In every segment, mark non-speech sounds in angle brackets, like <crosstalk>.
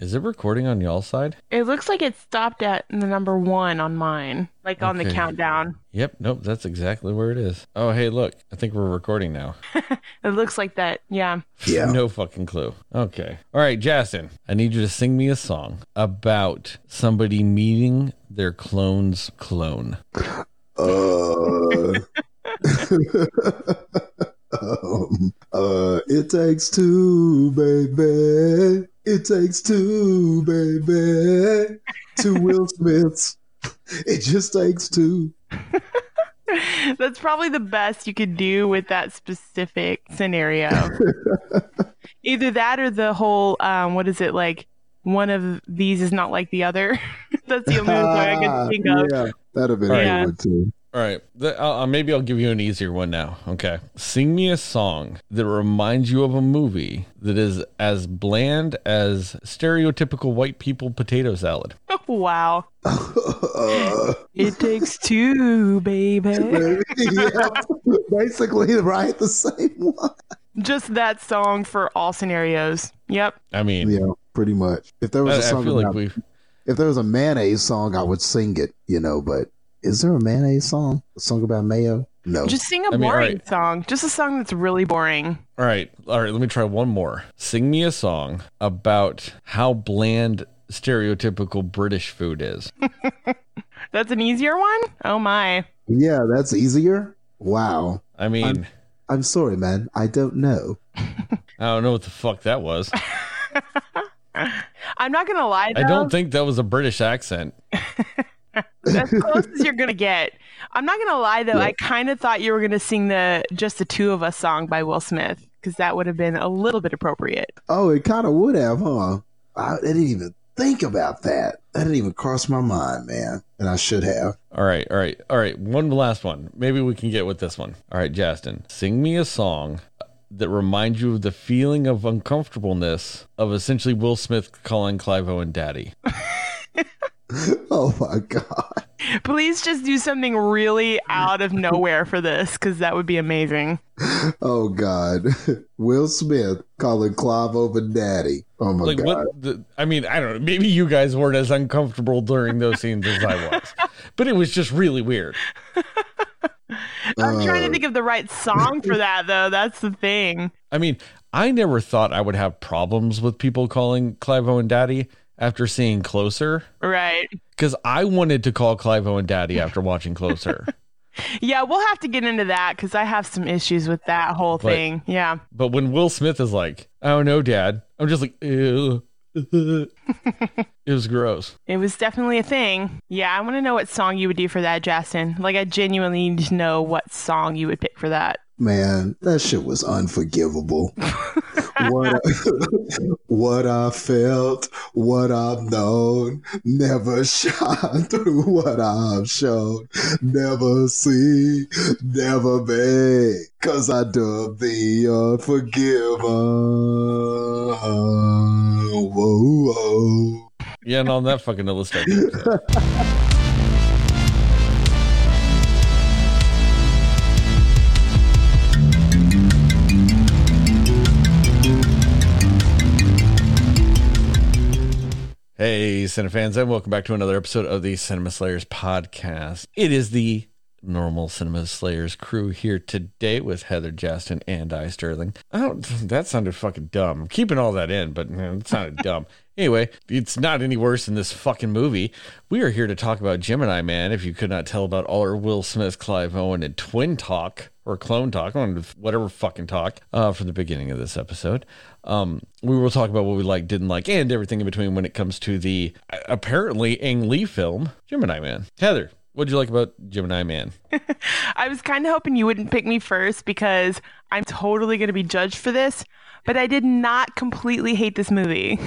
Is it recording on y'all's side? It looks like it stopped at the number one on mine, like on the Okay. countdown. Yep, nope, that's exactly where it is. Oh, hey, look, I think we're recording now. <laughs> It looks like that. Yeah. <laughs> Yeah. no fucking clue. Okay. All right, Justin, I need you to sing me a song about somebody meeting their clone's clone. Uh, <laughs> um, uh, it takes two, baby. It takes two, baby. Two Will Smiths. <laughs> It just takes two. <laughs> That's probably the best you could do with that specific scenario. <laughs> Either that or the whole, um, what is it like? One of these is not like the other. That's the only one I can think of. yeah, that'd have been Yeah. a good one too. All right, the, uh, uh, maybe I'll give you an easier one now. Okay. Sing me a song that reminds you of a movie that is as bland as stereotypical white people potato salad. <laughs> wow. <laughs> It takes two, baby. <laughs> yeah, basically, right? The same one. Just that song for all scenarios. Yep. I mean, Yeah, pretty much. If there was I, a I song feel like about, we've. if there was a mayonnaise song, I would sing it, you know. But is there a mayonnaise song? A song about mayo? No. Just sing a I mean, boring alright. song. Just a song that's really boring. All right, all right. Let me try one more. Sing me a song about how bland stereotypical British food is. <laughs> That's an easier one? Oh my. yeah, that's easier. Wow. I mean, I'm sorry, man. I don't know. <laughs> I don't know what the fuck that was. <laughs> I'm not gonna lie though. I don't think that was a British accent. As close as you're gonna get. I'm not gonna lie though. Yeah. I kind of thought you were gonna sing the "Just the Two of Us" song by Will Smith because that would have been a little bit appropriate. Oh, it kind of would have, huh? I, I didn't even think about that. That didn't even cross my mind, man. And I should have. All right, all right, all right. One last one. Maybe we can get with this one. All right, Justin, sing me a song that reminds you of the feeling of uncomfortableness of essentially Will Smith calling Clive Owen daddy. <laughs> <laughs> Oh my god. Please just do something really out of nowhere for this because that would be amazing. Oh god. <laughs> Will Smith calling Clive Owen daddy. Oh my like god. what the, i mean i don't know maybe you guys weren't as uncomfortable during those scenes as i was <laughs> but it was just really weird I'm trying Uh, to think of the right song for that though. That's the thing. i mean i never thought i would have problems with people calling clive owen daddy after seeing closer Right. because i wanted to call clive owen daddy <laughs> after watching closer Yeah, we'll have to get into that because I have some issues with that whole But- thing. Yeah. but when will smith is like i don't know dad i'm just like ew <laughs> it was gross It was definitely a thing. Yeah, I want to know what song you would do for that, Justin. Like, I genuinely need to know what song you would pick for that. Man, that shit was unforgivable. <laughs> what, I, <laughs> what I felt, what I've known, never <laughs> shine through what I've shown, never see, never be, cause I dub the unforgiven. Whoa, whoa. yeah and on that fucking note Hey, Cinefans, and welcome back to another episode of the Cinema Slayers podcast. It is the normal Cinema Slayers crew here today with Heather Justin and I, Sterling. Don't, that sounded fucking dumb. I'm keeping all that in, but man, it sounded <laughs> dumb. Anyway, it's not any worse than this fucking movie. We are here to talk about Gemini Man, if you could not tell about all our Will Smith, Clive Owen, and twin talk or clone talk, or whatever fucking talk, uh, from the beginning of this episode. Um, we will talk about what we like, didn't like, and everything in between when it comes to the uh, apparently Ang Lee film, Gemini Man. Heather, what'd you like about Gemini Man? <laughs> I was kind of hoping you wouldn't pick me first because I'm totally going to be judged for this, but I did not completely hate this movie.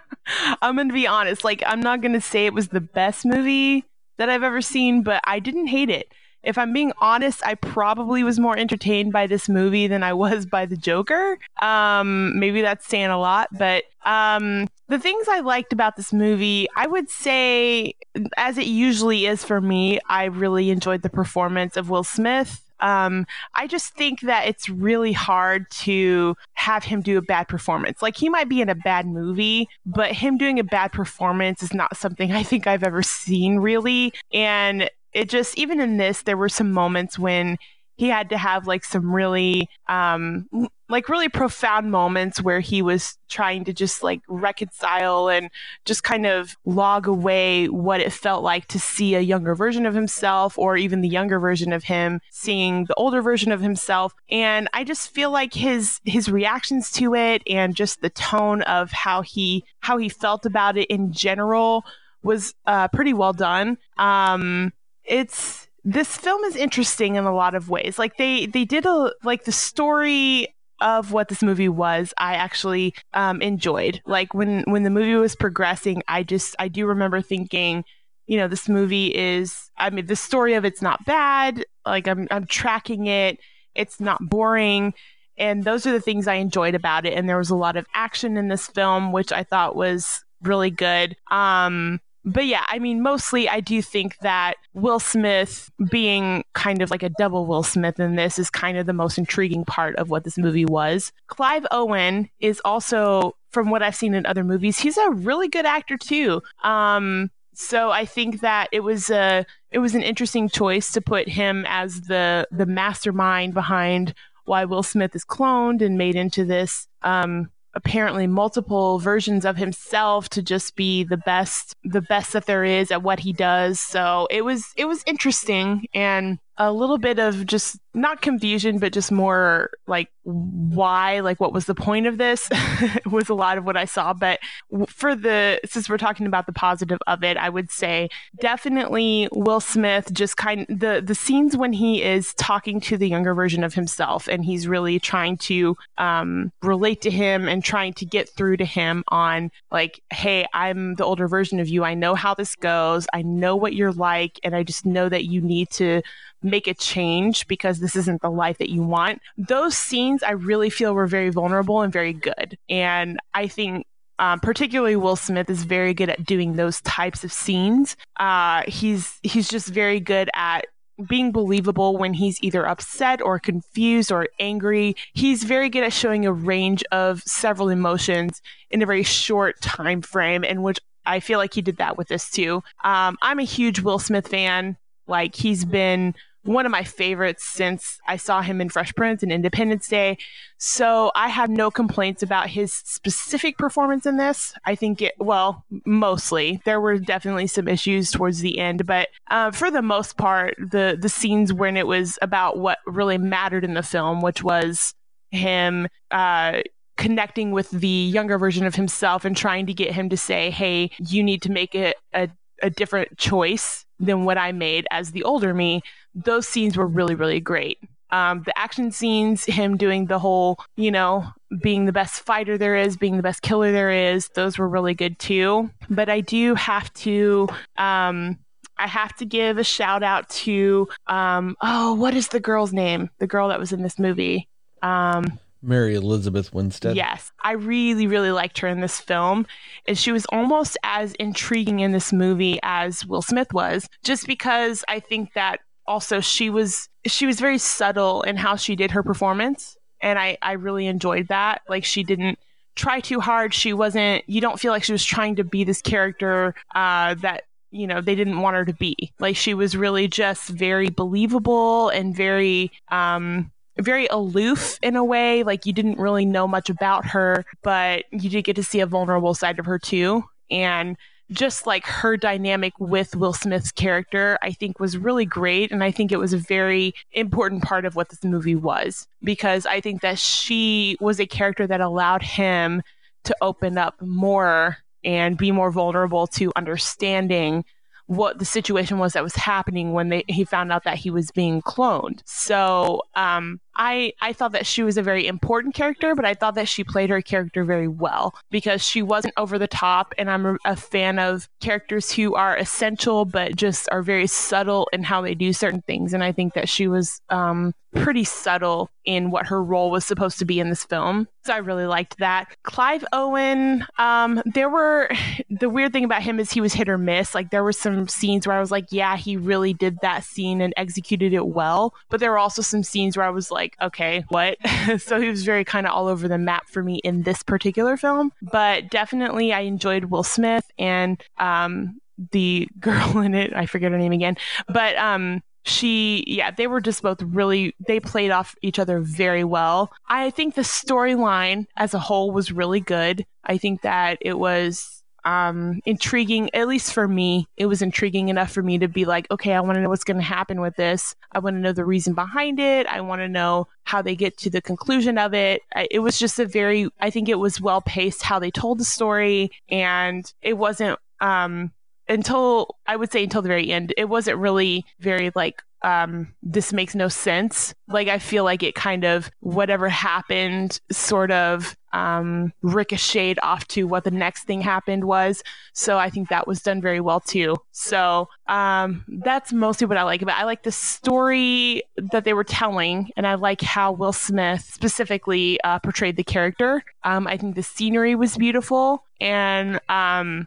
<laughs> I'm going to be honest. Like, I'm not going to say it was the best movie that I've ever seen, but I didn't hate it. If I'm being honest, I probably was more entertained by this movie than I was by the Joker. Um, maybe that's saying a lot, but um, the things I liked about this movie, I would say, as it usually is for me, I really enjoyed the performance of Will Smith. Um, I just think that it's really hard to have him do a bad performance. Like he might be in a bad movie, but him doing a bad performance is not something <laughs> I think I've ever seen really. And it just even in this, there were some moments when he had to have like some really um like really profound moments where he was trying to just like reconcile and just kind of log away what it felt like to see a younger version of himself or even the younger version of him seeing the older version of himself. And i just feel like his his reactions to it and just the tone of how he how he felt about it in general was uh, pretty well done. Um it's this film is interesting in a lot of ways. Like they they did a like the story of what this movie was i actually um, enjoyed. Like when when the movie was progressing i just i do remember thinking you know this movie is i mean the story of it's not bad. Like i'm i'm tracking it. It's not boring. And those are the things i enjoyed about it. And there was a lot of action in this film which i thought was really good. Um but yeah, I mean, mostly I do think that Will Smith being kind of like a double Will Smith in this is kind of the most intriguing part of what this movie was. Clive Owen is also, from what I've seen in other movies, he's a really good actor too. Um, so I think that it was a it was an interesting choice to put him as the the mastermind behind why Will Smith is cloned and made into this um, apparently multiple versions of himself to just be the best the best that there is at what he does. So it was it was interesting and a little bit of just not confusion, but just more like why, like what was the point of this <laughs> was a lot of what I saw. But for the, since we're talking about the positive of it, I would say definitely Will Smith just kind of the, the scenes when he is talking to the younger version of himself and he's really trying to um, relate to him and trying to get through to him on like, hey, I'm the older version of you. I know how this goes. I know what you're like. And I just know that you need to make a change because this isn't the life that you want. Those scenes I really feel were very vulnerable and very good. And I think um, particularly Will Smith is very good at doing those types of scenes. Uh, he's he's just very good at being believable when he's either upset or confused or angry. He's very good at showing a range of several emotions in a very short time frame, in which I feel like he did that with this too. Um, I'm a huge Will Smith fan. Like he's been one of my favorites since I saw him in Fresh Prince and Independence Day. So I have no complaints about his specific performance in this. I think it, well, mostly. There were definitely some issues towards the end, but uh, for the most part, the, the scenes when it was about what really mattered in the film, which was him, uh, connecting with the younger version of himself and trying to get him to say, hey, you need to make a, a, a different choice than what I made as the older me those scenes were really, really great. Um, the action scenes, him doing the whole, you know, being the best fighter there is, being the best killer there is, those were really good too. But I do have to, um, I have to give a shout out to, um, oh, what is the girl's name? The girl that was in this movie. Um, Mary Elizabeth Winstead. Yes, I really, really liked her in this film. And she was almost as intriguing in this movie as Will Smith was, just because I think that also she was she was very subtle in how she did her performance and I I really enjoyed that. Like she didn't try too hard. She wasn't you don't feel like she was trying to be this character uh, that you know they didn't want her to be. Like she was really just very believable and very um very aloof in a way like you didn't really know much about her but you did get to see a vulnerable side of her too and just like her dynamic with Will Smith's character, I think was really great. And I think it was a very important part of what this movie was because I think that she was a character that allowed him to open up more and be more vulnerable to understanding what the situation was that was happening when they, he found out that he was being cloned. So um, I I thought that she was a very important character, but I thought that she played her character very well because she wasn't over the top, and I'm a, fan of characters who are essential but just are very subtle in how they do certain things, and I think that she was um, pretty subtle in what her role was supposed to be in this film. So I really liked that. Clive Owen, um, there were <sighs> the weird thing about him is he was hit or miss. Like there were some scenes where I was like, yeah, he really did that scene and executed it well. But there were also some scenes where I was like, okay, what? <laughs> so he was very kind of all over the map for me in this particular film. But definitely I enjoyed Will Smith and um, the <laughs> girl in it. I forget her name again. But um, she yeah they were just both really they played off each other very well i think the storyline as a whole was really good i think that it was um intriguing at least for me it was intriguing enough for me to be like okay i want to know what's going to happen with this. I want to know the reason behind it. I want to know how they get to the conclusion of it. It was just a very i think it was well paced how they told the story. And it wasn't um until I would say until the very end, it wasn't really very like um this makes no sense. Like I feel like it kind of whatever happened sort of um ricocheted off to what the next thing happened was. So I think that was done very well too. So um that's mostly what I like about it. I like the story that they were telling and I like how Will Smith specifically uh, portrayed the character. Um I think the scenery was beautiful and um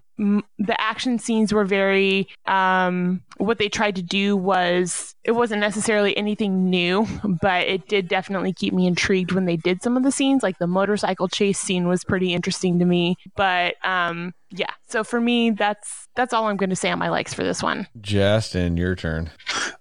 the action scenes were very um, what they tried to do was it wasn't necessarily anything new but it did definitely keep me intrigued when they did some of the scenes. Like the motorcycle chase scene was pretty interesting to me. But um, yeah. So for me that's that's all i'm going to say on my likes for this one. Justin your turn.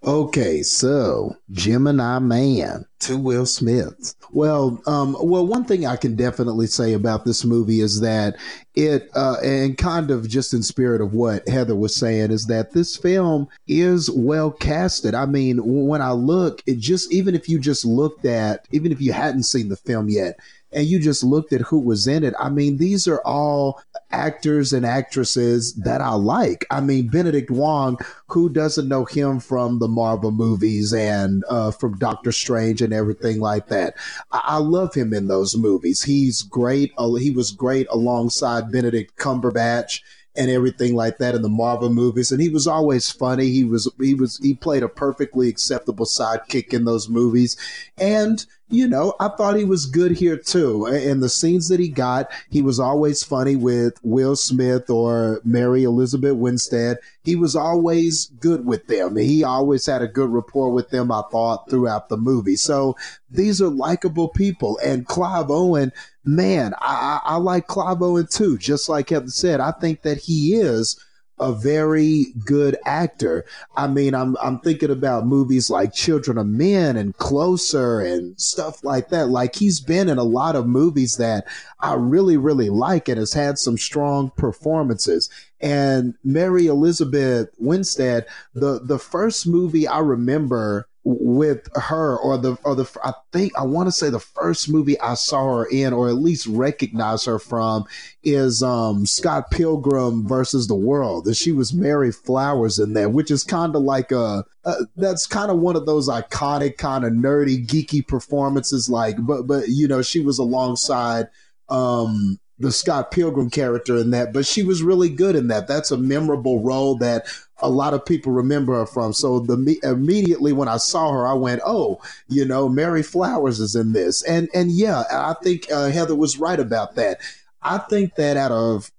Okay so gemini man to will smith. Well um well one thing i can definitely say about this movie is that it uh and kind of just in spirit of what heather was saying is that this film is well casted. I mean when i look it just even if you just looked at even if you hadn't seen the film yet and you just looked at who was in it, I mean, these are all actors and actresses that I like. I mean, Benedict Wong, who doesn't know him from the Marvel movies and uh, from Doctor Strange and everything like that? I-, I love him in those movies. He's great. Uh, he was great alongside Benedict Cumberbatch and everything like that in the Marvel movies. And he was always funny. He was he was he played a perfectly acceptable sidekick in those movies. And you know, I thought he was good here too. In the scenes that he got, he was always funny with Will Smith or Mary Elizabeth Winstead. He was always good with them. He always had a good rapport with them, I thought, throughout the movie. So these are likable people. And Clive Owen, man, I, I, I like Clive Owen too. Just like Kevin said, I think that he is a very good actor. I mean, I'm I'm thinking about movies like Children of Men and Closer and stuff like that. Like he's been in a lot of movies that I really really like and has had some strong performances. And Mary Elizabeth Winstead, the the first movie I remember with her or the or the I think I want to say the first movie I saw her in or at least recognize her from is um Scott Pilgrim versus the World and she was Mary Flowers in that which is kind of like a, a that's kind of one of those iconic kind of nerdy geeky performances like but but you know she was alongside um the Scott Pilgrim character in that, but she was really good in that. That's a memorable role that a lot of people remember her from. So the immediately when I saw her, I went, "Oh, you know, Mary Flowers is in this," and and yeah, I think uh, Heather was right about that. I think that out of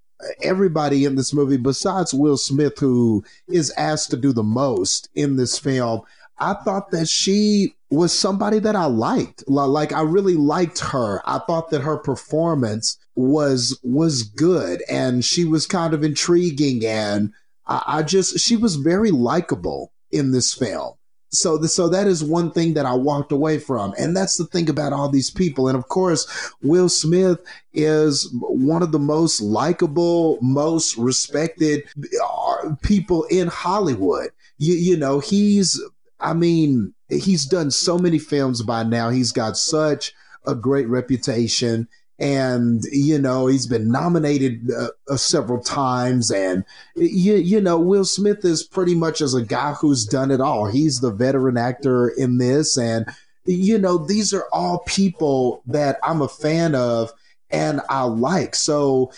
everybody in this movie, besides Will Smith, who is asked to do the most in this film, I thought that she was somebody that I liked. Like I really liked her. I thought that her performance was was good and she was kind of intriguing and I, I just she was very likable in this film. So, the, so that is one thing that I walked away from, and that's the thing about all these people. And of course, Will Smith is one of the most likable, most respected uh, people in Hollywood. You, you know, he's, I mean, he's done so many films by now. He's got such a great reputation and you know he's been nominated uh, uh, several times and you, you know will smith is pretty much as a guy who's done it all. He's the veteran actor in this and you know, these are all people that I'm a fan of and I like. So,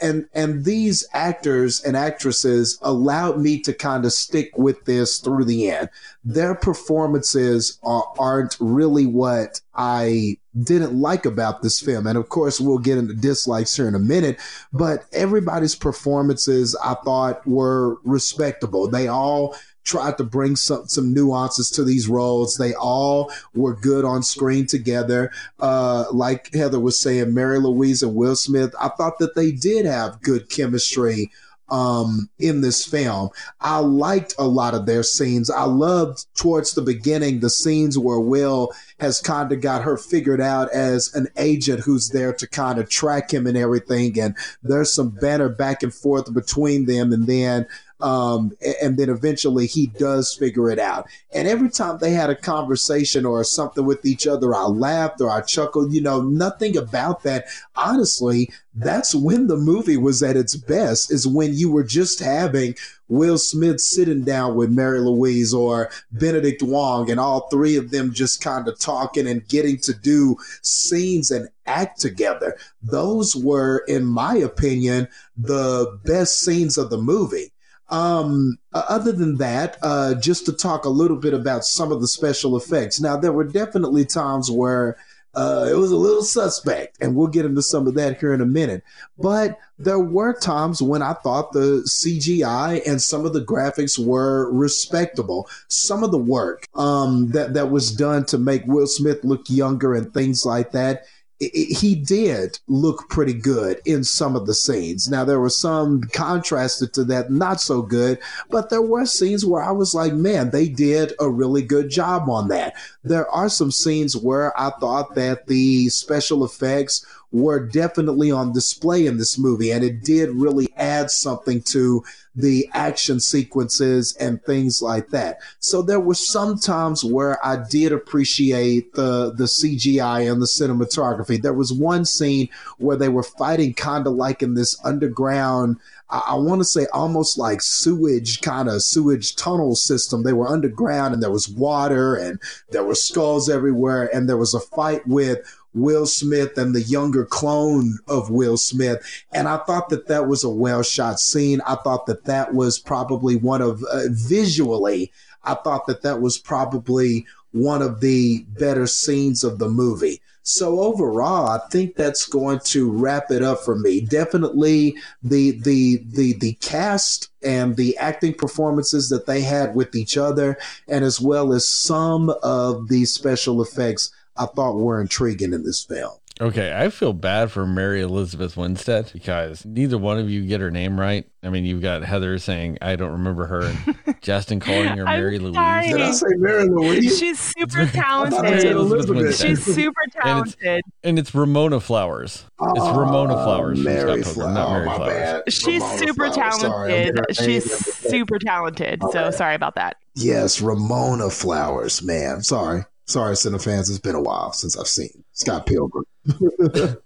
and and these actors and actresses allowed me to kind of stick with this through the end. Their performances are, aren't really what I didn't like about this film. And of course, we'll get into dislikes here in a minute, but everybody's performances I thought were respectable. They all tried to bring some some nuances to these roles. They all were good on screen together. Uh, like Heather was saying, Mary Louise and Will Smith, I thought that they did have good chemistry um, in this film. I liked a lot of their scenes. I loved towards the beginning the scenes where Will has kind of got her figured out as an agent who's there to kind of track him and everything. And there's some banter back and forth between them. And then um, and then eventually he does figure it out. And every time they had a conversation or something with each other, I laughed or I chuckled. You know, nothing about that. Honestly, that's when the movie was at its best, is when you were just having Will Smith sitting down with Mary Louise or Benedict Wong, and all three of them just kind of talking and getting to do scenes and act together. Those were, in my opinion, the best scenes of the movie. Um, other than that, uh, just to talk a little bit about some of the special effects. Now, there were definitely times where uh, it was a little suspect, and we'll get into some of that here in a minute. But there were times when I thought the CGI and some of the graphics were respectable. Some of the work um, that that was done to make Will Smith look younger and things like that he did look pretty good in some of the scenes. Now there were some contrasted to that, not so good, but there were scenes where I was like, man, they did a really good job on that. There are some scenes where I thought that the special effects were definitely on display in this movie, and it did really add something to the action sequences and things like that. So there were some times where I did appreciate the the CGI and the cinematography. There was one scene where they were fighting kind of like in this underground I, I want to say almost like sewage kind of sewage tunnel system. They were underground and there was water and there were skulls everywhere and there was a fight with Will Smith and the younger clone of Will Smith. And I thought that that was a well shot scene. I thought that that was probably one of uh, visually, I thought that that was probably one of the better scenes of the movie. So overall, I think that's going to wrap it up for me. Definitely the the the the cast and the acting performances that they had with each other, and as well as some of the special effects I thought were intriguing in this film. Okay, I feel bad for Mary Elizabeth Winstead because neither one of you get her name right. I mean, you've got Heather saying I don't remember her, and <laughs> Justin calling her Mary Louise. Sorry. Did I say Mary Louise? She's super <laughs> talented. She's super talented. And it's, and it's Ramona Flowers. It's oh, Ramona Flowers. Mary Flowers. Not Mary oh, Flowers. Bad. She's Ramona super Flowers. talented. She's super talented. So sorry about that. Yes, Ramona Flowers. Man, sorry. Sorry, fans. It's been a while since I've seen Scott Pilgrim. <laughs>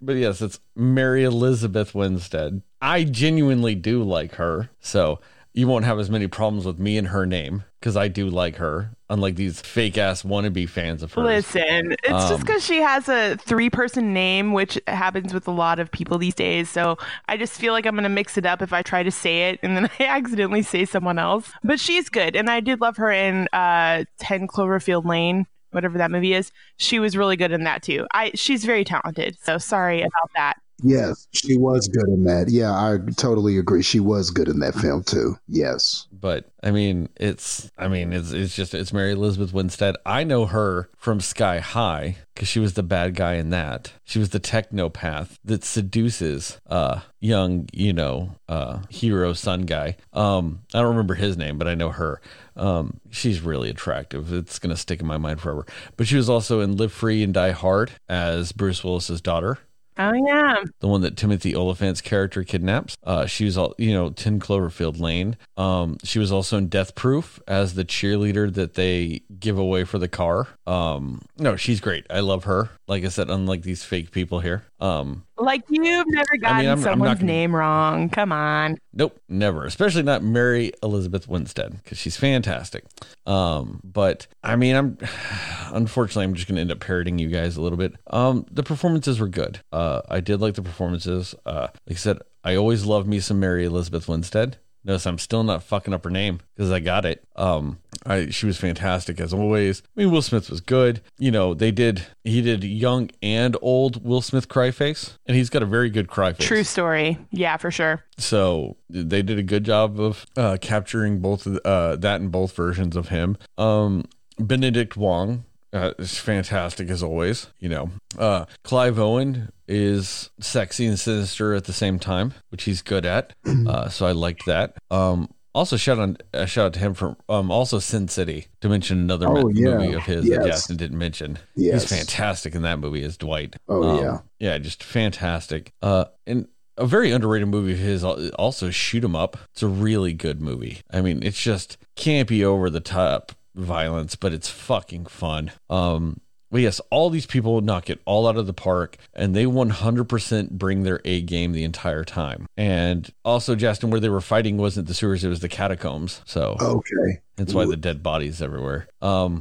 but yes, it's Mary Elizabeth Winstead. I genuinely do like her. So you won't have as many problems with me and her name because I do like her, unlike these fake ass wannabe fans of hers. Listen, it's um, just because she has a three person name, which happens with a lot of people these days. So I just feel like I'm going to mix it up if I try to say it and then <laughs> I accidentally say someone else. But she's good. And I did love her in uh, 10 Cloverfield Lane. Whatever that movie is, she was really good in that too. I she's very talented. So sorry about that. Yes, she was good in that. Yeah, I totally agree. She was good in that film too. Yes. But I mean, it's I mean, it's it's just it's Mary Elizabeth Winstead. I know her from Sky High because she was the bad guy in that. She was the technopath that seduces uh young, you know, uh hero son guy. Um I don't remember his name, but I know her. Um she's really attractive. It's going to stick in my mind forever. But she was also in Live Free and Die Hard as Bruce Willis's daughter. Oh yeah, the one that Timothy Olyphant's character kidnaps. Uh, she was all you know, Ten Cloverfield Lane. Um, she was also in Death Proof as the cheerleader that they give away for the car. Um, no, she's great. I love her. Like I said, unlike these fake people here. Um, Like you've never gotten I'm- I'm not someone's gonna- name wrong. Come on. Nope, never. Especially not Mary Elizabeth Winstead because she's fantastic. Um, but I mean, I'm <sighs> unfortunately I'm just going to end up parroting you guys a little bit. Um, the performances were good. Uh, I did like the performances. Uh, like I said, I always love me some Mary Elizabeth Winstead. Notice I'm still not fucking up her name because I got it. Um, I she was fantastic as always. I mean, Will Smith was good. You know, they did he did young and old Will Smith cry face, and he's got a very good cry face. True story. Yeah, for sure. So they did a good job of uh, capturing both of uh, that in both versions of him. Um, Benedict Wong uh, is fantastic as always. You know, uh, Clive Owen is sexy and sinister at the same time, which he's good at. <clears throat> Uh, so I liked that. Um, also, shout out, uh, shout out to him for um, also Sin City to mention another Oh, yeah. movie of his that Justin didn't mention. Yes. He's fantastic in that movie as Dwight. Oh, Um, yeah. yeah, just fantastic. Uh, and a very underrated movie of his al- also shoot 'em up. It's a really good movie. I mean, it's just campy over the top violence, but it's fucking fun. Um, but yes, all these people would knock it all out of the park, and they 100% bring their A game the entire time. And also, Justin, where they were fighting wasn't the sewers; it was the catacombs. So Okay. that's why the dead bodies everywhere. Um,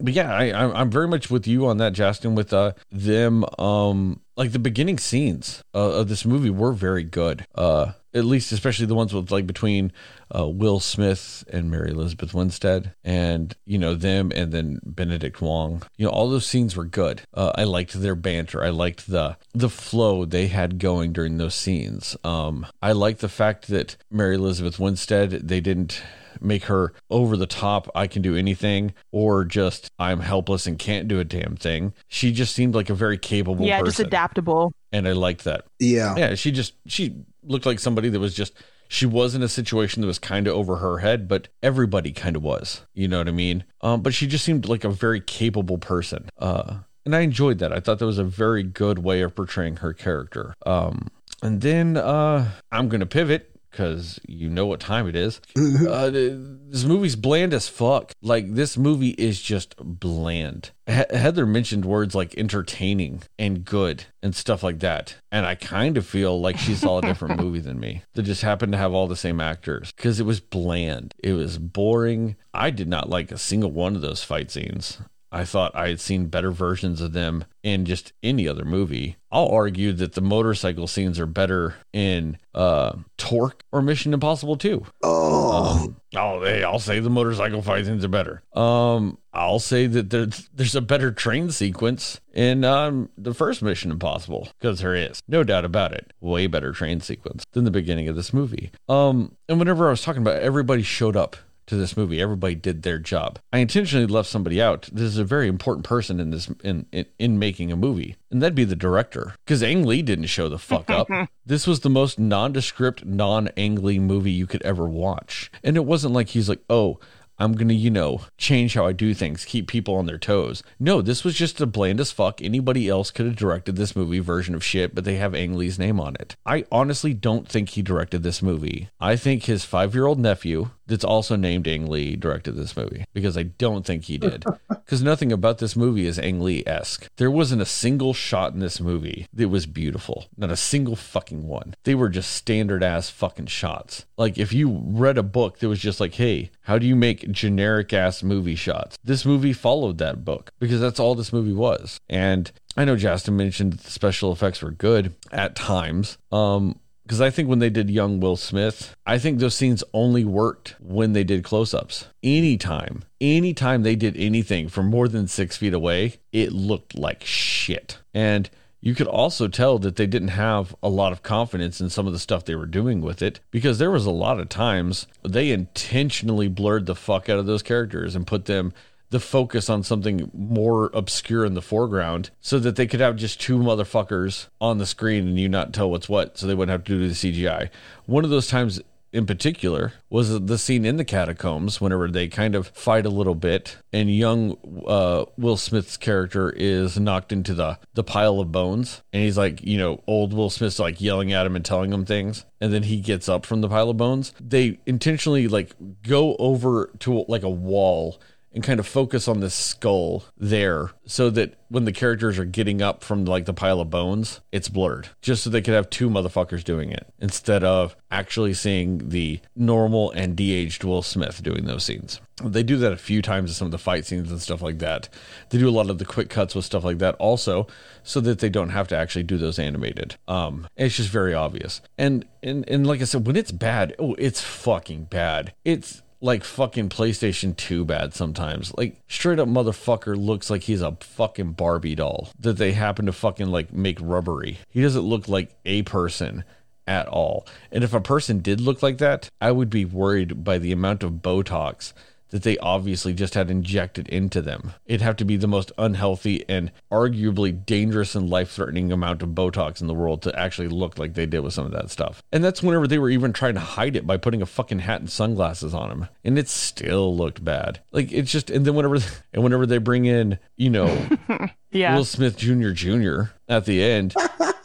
but yeah, I, I'm I'm very much with you on that, Justin. With uh them, um, like the beginning scenes uh, of this movie were very good. Uh, at least especially the ones with like between uh, Will Smith and Mary Elizabeth Winstead, and you know them, and then Benedict Wong. You know all those scenes were good. Uh, I liked their banter. I liked the the flow they had going during those scenes. Um, I liked the fact that Mary Elizabeth Winstead they didn't make her over the top I can do anything or just I'm helpless and can't do a damn thing. She just seemed like a very capable yeah, person. just adaptable. and I liked that. Yeah. Yeah, she just she looked like somebody that was just she was in a situation that was kind of over her head, but everybody kind of was. You know what I mean? Um, but she just seemed like a very capable person. Uh, and I enjoyed that. I thought that was a very good way of portraying her character. Um, and then uh, I'm gonna pivot because you know what time it is. <laughs> uh, th- this movie's bland as fuck. Like this movie is just bland. He- Heather mentioned words like entertaining and good and stuff like that, and I kind of feel like she saw a different <laughs> movie than me. That just happened to have all the same actors because it was bland. It was boring. I did not like a single one of those fight scenes. I thought I had seen better versions of them in just any other movie. I'll argue that the motorcycle scenes are better in uh, Torque or Mission Impossible 2. Oh, Um, I'll, hey, I'll say the motorcycle fight scenes are better. Um, I'll say that there's there's a better train sequence in um the first Mission Impossible because there is no doubt about it. Way better train sequence than the beginning of this movie. Um, and whenever I was talking about, it, everybody showed up to this movie. Everybody did their job. I intentionally left somebody out. This is a very important person in this in in, in making a movie, and that'd be the director. Because Ang Lee didn't show the fuck up. <laughs> this was the most nondescript, non-Ang Lee movie you could ever watch, and it wasn't like he's like, oh. I'm gonna, you know, change how I do things, keep people on their toes. No, this was just a bland as fuck. Anybody else could have directed this movie version of shit, but they have Ang Lee's name on it. I honestly don't think he directed this movie. I think his five year old nephew, that's also named Ang Lee, directed this movie because I don't think he did. <laughs> Because nothing about this movie is Ang Lee esque. There wasn't a single shot in this movie that was beautiful. Not a single fucking one. They were just standard ass fucking shots. Like if you read a book that was just like, hey, how do you make generic ass movie shots? This movie followed that book because that's all this movie was. And I know Justin mentioned that the special effects were good at times. Um, because I think when they did young Will Smith, I think those scenes only worked when they did close ups. Anytime, anytime they did anything from more than six feet away, it looked like shit. And you could also tell that they didn't have a lot of confidence in some of the stuff they were doing with it because there was a lot of times they intentionally blurred the fuck out of those characters and put them the focus on something more obscure in the foreground so that they could have just two motherfuckers on the screen and you not tell what's what so they wouldn't have to do the CGI. One of those times in particular was the scene in the catacombs whenever they kind of fight a little bit and young uh, Will Smith's character is knocked into the the pile of bones and he's like you know old Will Smith's like yelling at him and telling him things and then he gets up from the pile of bones they intentionally like go over to like a wall and kind of focus on the skull there so that when the characters are getting up from like the pile of bones, it's blurred. Just so they could have two motherfuckers doing it instead of actually seeing the normal and de-aged Will Smith doing those scenes. They do that a few times in some of the fight scenes and stuff like that. They do a lot of the quick cuts with stuff like that also so that they don't have to actually do those animated. Um it's just very obvious. And and and like I said when it's bad, oh it's fucking bad. It's like fucking PlayStation 2 bad sometimes. Like straight up motherfucker looks like he's a fucking Barbie doll that they happen to fucking like make rubbery. He doesn't look like a person at all. And if a person did look like that, I would be worried by the amount of Botox that they obviously just had injected into them. It'd have to be the most unhealthy and arguably dangerous and life threatening amount of Botox in the world to actually look like they did with some of that stuff. And that's whenever they were even trying to hide it by putting a fucking hat and sunglasses on him. And it still looked bad. Like it's just, and then whenever, <laughs> and whenever they bring in, you know, <laughs> Yeah. Will Smith Jr. Jr. at the end. <laughs>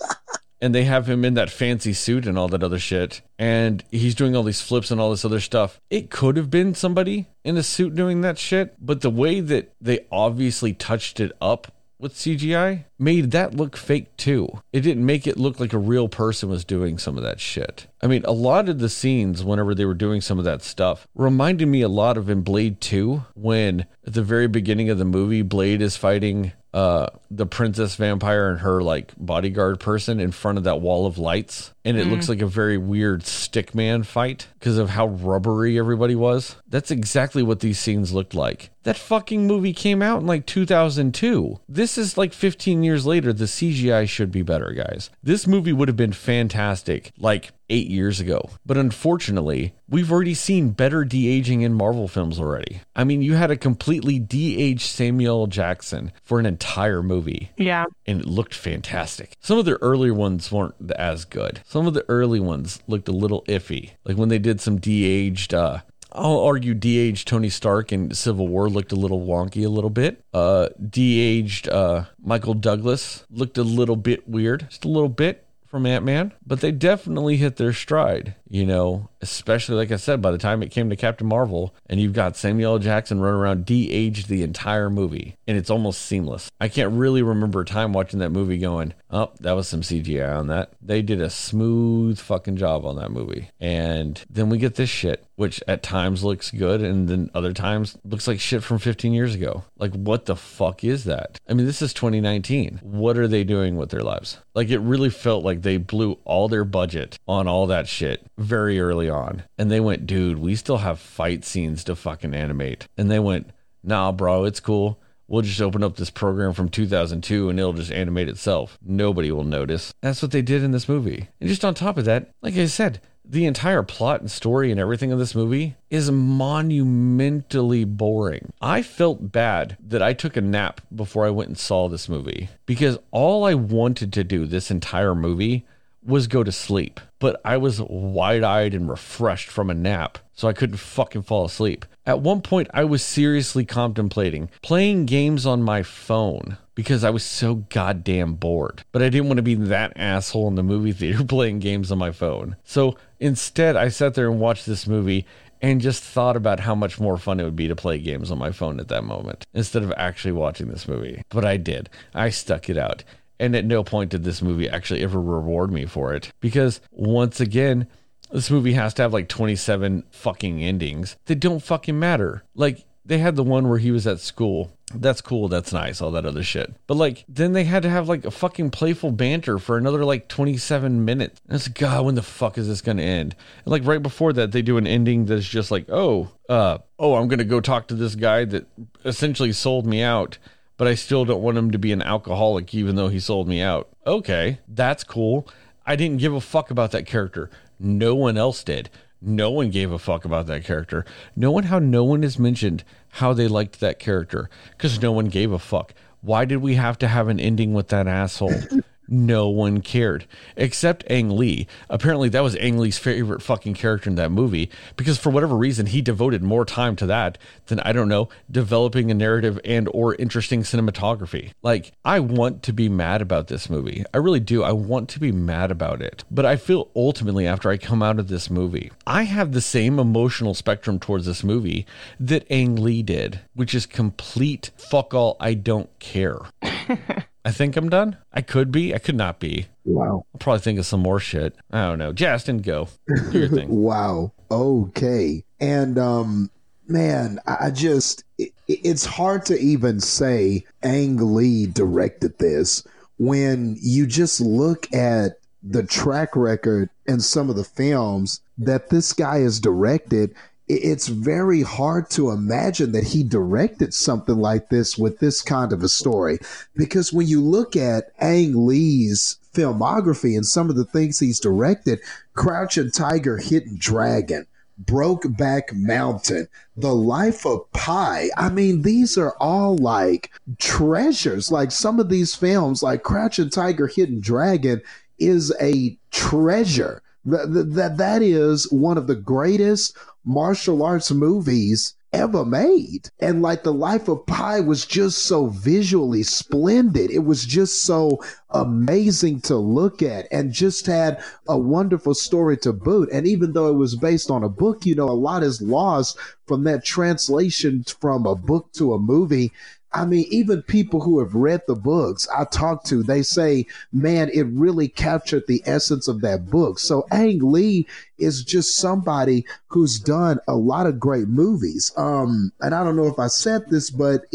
and they have him in that fancy suit and all that other shit. And he's doing all these flips and all this other stuff. It could have been somebody in a suit doing that shit, but the way that they obviously touched it up with CGI made that look fake too. It didn't make it look like a real person was doing some of that shit. I mean, a lot of the scenes, whenever they were doing some of that stuff, reminded me a lot of in Blade 2 when at the very beginning of the movie, Blade is fighting uh the princess vampire and her like bodyguard person in front of that wall of lights. And it looks like a very weird stickman fight because of how rubbery everybody was. That's exactly what these scenes looked like. That fucking movie came out in like 2002 this is like 15 years later the cgi should be better guys this movie would have been fantastic like eight years ago. But unfortunately, we've already seen better de aging in Marvel films already. I mean, you had a completely de aged Samuel Jackson for an entire movie. Yeah. And it looked fantastic. Some of the earlier ones weren't as good. Some of the early ones looked a little iffy. Like when they did some de aged, uh, I'll argue de-aged Tony Stark in Civil War looked a little wonky a little bit. Uh, de-aged uh, Michael Douglas looked a little bit weird, just a little bit from Ant Man, but they definitely hit their stride, you know, especially like I said, by the time it came to Captain Marvel and you've got Samuel L. Jackson running around de aged the entire movie and it's almost seamless. I can't really remember a time watching that movie going, oh, that was some CGI on that. They did a smooth fucking job on that movie. And then we get this shit, which at times looks good and then other times looks like shit from 15 years ago. Like, what the fuck is that? I mean, this is 2019. What are they doing with their lives? Like, it really felt like they blew all their budget on all that shit very early on. And they went, dude, we still have fight scenes to fucking animate. And they went, nah, bro, it's cool. We'll just open up this program from 2002 and it'll just animate itself. Nobody will notice. That's what they did in this movie. And just on top of that, like I said, the entire plot and story and everything of this movie is monumentally boring. I felt bad that I took a nap before I went and saw this movie because all I wanted to do this entire movie was go to sleep. But I was wide eyed and refreshed from a nap, so I couldn't fucking fall asleep. At one point, I was seriously contemplating playing games on my phone because I was so goddamn bored. But I didn't want to be that asshole in the movie theater <laughs> playing games on my phone. So instead, I sat there and watched this movie and just thought about how much more fun it would be to play games on my phone at that moment instead of actually watching this movie. But I did. I stuck it out. And at no point did this movie actually ever reward me for it. Because once again, this movie has to have like 27 fucking endings that don't fucking matter. Like, they had the one where he was at school. That's cool. That's nice. All that other shit. But like, then they had to have like a fucking playful banter for another like 27 minutes. And it's like, God, when the fuck is this going to end? And like right before that, they do an ending that's just like, oh, uh, oh, I'm going to go talk to this guy that essentially sold me out but I still don't want him to be an alcoholic even though he sold me out. Okay, that's cool. I didn't give a fuck about that character. No one else did. No one gave a fuck about that character. No one, how no one has mentioned how they liked that character because no one gave a fuck. Why did we have to have an ending with that asshole? No one cared except Ang Lee. Apparently, that was Ang Lee's favorite fucking character in that movie because for whatever reason, he devoted more time to that than I don't know developing a narrative and or interesting cinematography. Like, I want to be mad about this movie. I really do. I want to be mad about it. But I feel ultimately after I come out of this movie, I have the same emotional spectrum towards this movie that Ang Lee did, which is complete fuck all. I don't care. <laughs> I think I'm done. I could be. I could not be. Wow. I'll probably think of some more shit. I don't know. Justin, go. Do your thing. <laughs> wow. Okay. And um man, I just it, it's hard to even say Ang Lee directed this when you just look at the track record and some of the films that this guy has directed it's very hard to imagine that he directed something like this with this kind of a story. Because when you look at Ang Lee's filmography and some of the things he's directed, Crouching Tiger, Hidden Dragon, Brokeback Mountain, The Life of Pi. I mean, these are all like treasures. Like some of these films, like Crouching Tiger, Hidden Dragon, is a treasure. That, that, that is one of the greatest martial arts movies ever made. And like the life of Pi was just so visually splendid. It was just so amazing to look at and just had a wonderful story to boot. And even though it was based on a book, you know, a lot is lost from that translation from a book to a movie. I mean, even people who have read the books I talk to, they say, man, it really captured the essence of that book. So Ang Lee is just somebody who's done a lot of great movies. Um, and I don't know if I said this, but,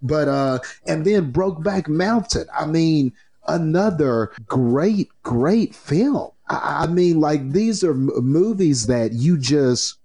but, uh, and then Brokeback Mountain. I mean, another great, great film. I mean, like these are movies that you just,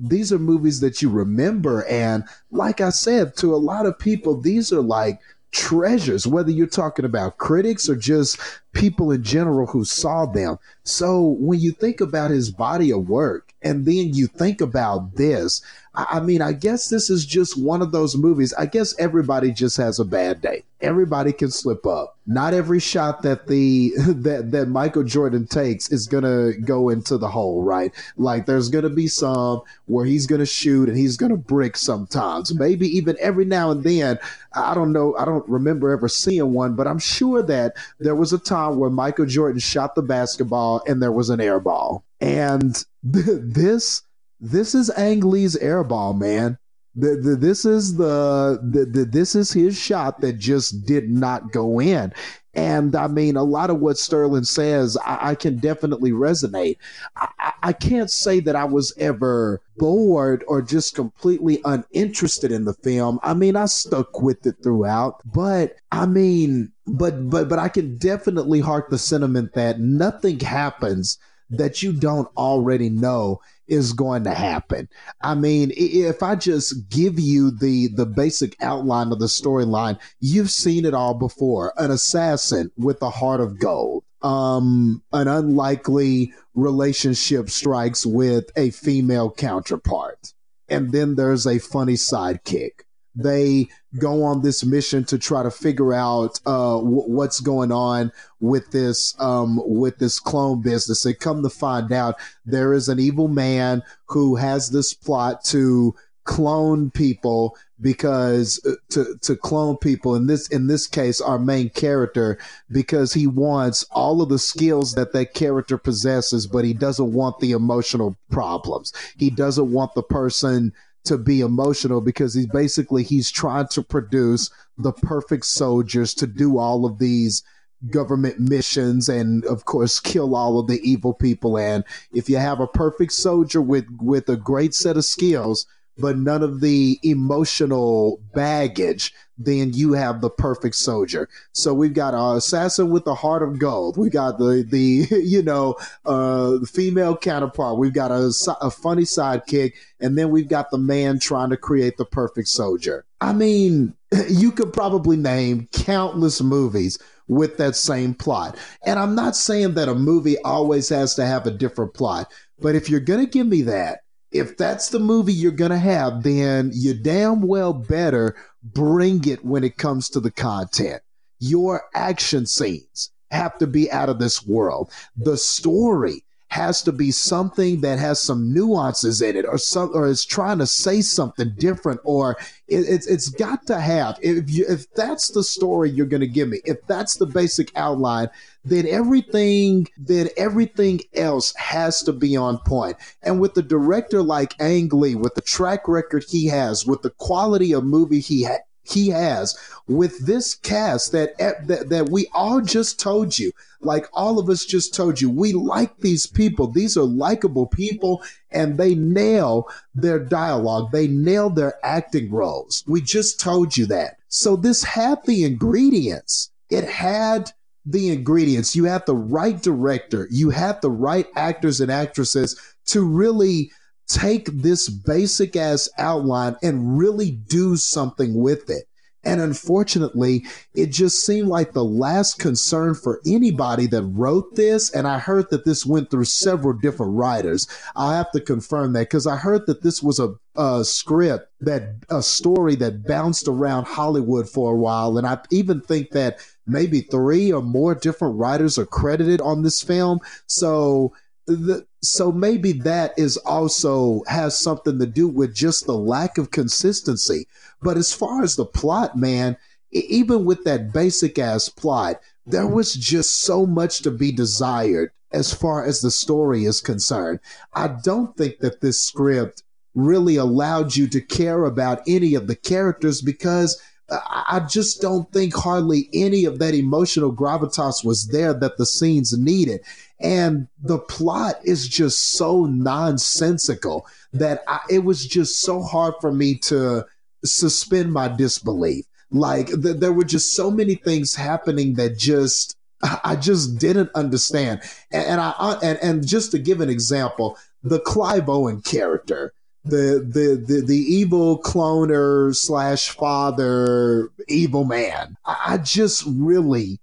these are movies that you remember. And like I said, to a lot of people, these are like treasures, whether you're talking about critics or just people in general who saw them. So when you think about his body of work and then you think about this, I mean, I guess this is just one of those movies. I guess everybody just has a bad day. Everybody can slip up. Not every shot that the <laughs> that that Michael Jordan takes is gonna go into the hole, right? Like there's gonna be some where he's gonna shoot and he's gonna brick sometimes. Maybe even every now and then. I don't know. I don't remember ever seeing one, but I'm sure that there was a time where Michael Jordan shot the basketball and there was an air ball. And this this is Ang Lee's airball, man. The, the, this is the, the, this is his shot that just did not go in. And I mean, a lot of what Sterling says, I, I can definitely resonate. I, I, can't say that I was ever bored or just completely uninterested in the film. I mean, I stuck with it throughout, but I mean, but but but I can definitely hark the sentiment that nothing happens that you don't already know is going to happen. I mean, if I just give you the the basic outline of the storyline, you've seen it all before. An assassin with a heart of gold. Um, an unlikely relationship strikes with a female counterpart. And then there's a funny sidekick they go on this mission to try to figure out uh, w- what's going on with this um, with this clone business. They come to find out there is an evil man who has this plot to clone people because uh, to to clone people in this in this case our main character because he wants all of the skills that that character possesses but he doesn't want the emotional problems he doesn't want the person to be emotional because he's basically he's trying to produce the perfect soldiers to do all of these government missions and of course kill all of the evil people. And if you have a perfect soldier with with a great set of skills but none of the emotional baggage, then you have the perfect soldier. So we've got an assassin with the heart of gold. We got the the <laughs> you know uh, female counterpart. We've got a, a funny sidekick, and then we've got the man trying to create the perfect soldier. I mean, <laughs> you could probably name countless movies with that same plot. And I'm not saying that a movie always has to have a different plot, but if you're going to give me that, if that's the movie you're going to have, then you damn well better bring it when it comes to the content. Your action scenes have to be out of this world. The story has to be something that has some nuances in it or some or is trying to say something different or it, it's it's got to have if you if that's the story you're going to give me if that's the basic outline then everything then everything else has to be on point. And with the director like Ang Lee with the track record he has with the quality of movie he ha- he has with this cast that, eh, that that we all just told you. Like all of us just told you we like these people. These are likable people and they nail their dialogue. They nail their acting roles. We just told you that. So this had the ingredients. It had the ingredients. You had the right director. You had the right actors and actresses to really take this basic ass outline and really do something with it. And unfortunately, it just seemed like the last concern for anybody that wrote this. And I heard that this went through several different writers. I have to confirm that because I heard that this was a, a, script that a story that bounced around Hollywood for a while. And I even think that maybe three or more different writers are credited on this film. So the, so maybe that is also has something to do with just the lack of consistency. But as far as the plot, man, even with that basic ass plot, there was just so much to be desired as far as the story is concerned. I don't think that this script really allowed you to care about any of the characters because uh, I just don't think hardly any of that emotional gravitas was there that the scenes needed. And the plot is just so nonsensical that I, it was just so hard for me to suspend my disbelief. Like th- there were just so many things happening that just <laughs> I just didn't understand. And, and I and, and just to give an example, the Clive Owen character the the the, the evil cloner slash father evil man. I just really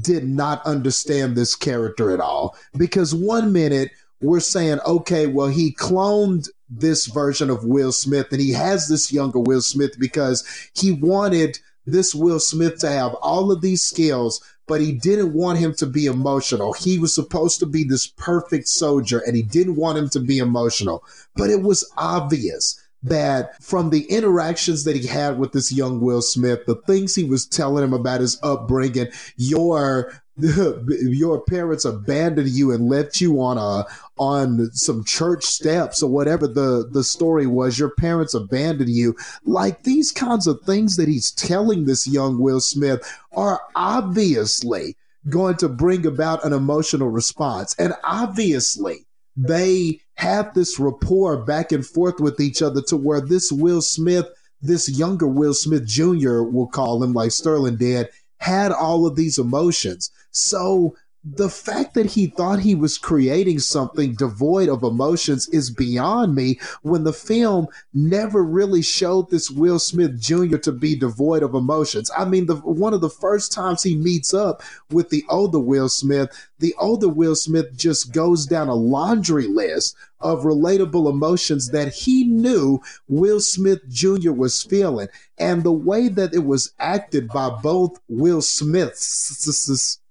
did not understand this character at all because one minute we're saying, okay, well, he cloned this version of Will Smith and he has this younger Will Smith because he wanted this Will Smith to have all of these skills but he didn't want him to be emotional. He was supposed to be this perfect soldier and he didn't want him to be emotional. But it was obvious that from the interactions that he had with this young Will Smith, the things he was telling him about his upbringing, your <laughs> your parents abandoned you and left you on a on some church steps or whatever the the story was. Your parents abandoned you. Like these kinds of things that he's telling this young Will Smith are obviously going to bring about an emotional response. And obviously they have this rapport back and forth with each other to where this Will Smith this younger Will Smith Jr. will call him like Sterling did had all of these emotions. So the fact that he thought he was creating something devoid of emotions is beyond me when the film never really showed this Will Smith Jr. to be devoid of emotions. I mean, the, one of the first times he meets up with the older Will Smith, the older Will Smith just goes down a laundry list of relatable emotions that he knew Will Smith Jr. was feeling. And the way that it was acted by both Will Smiths,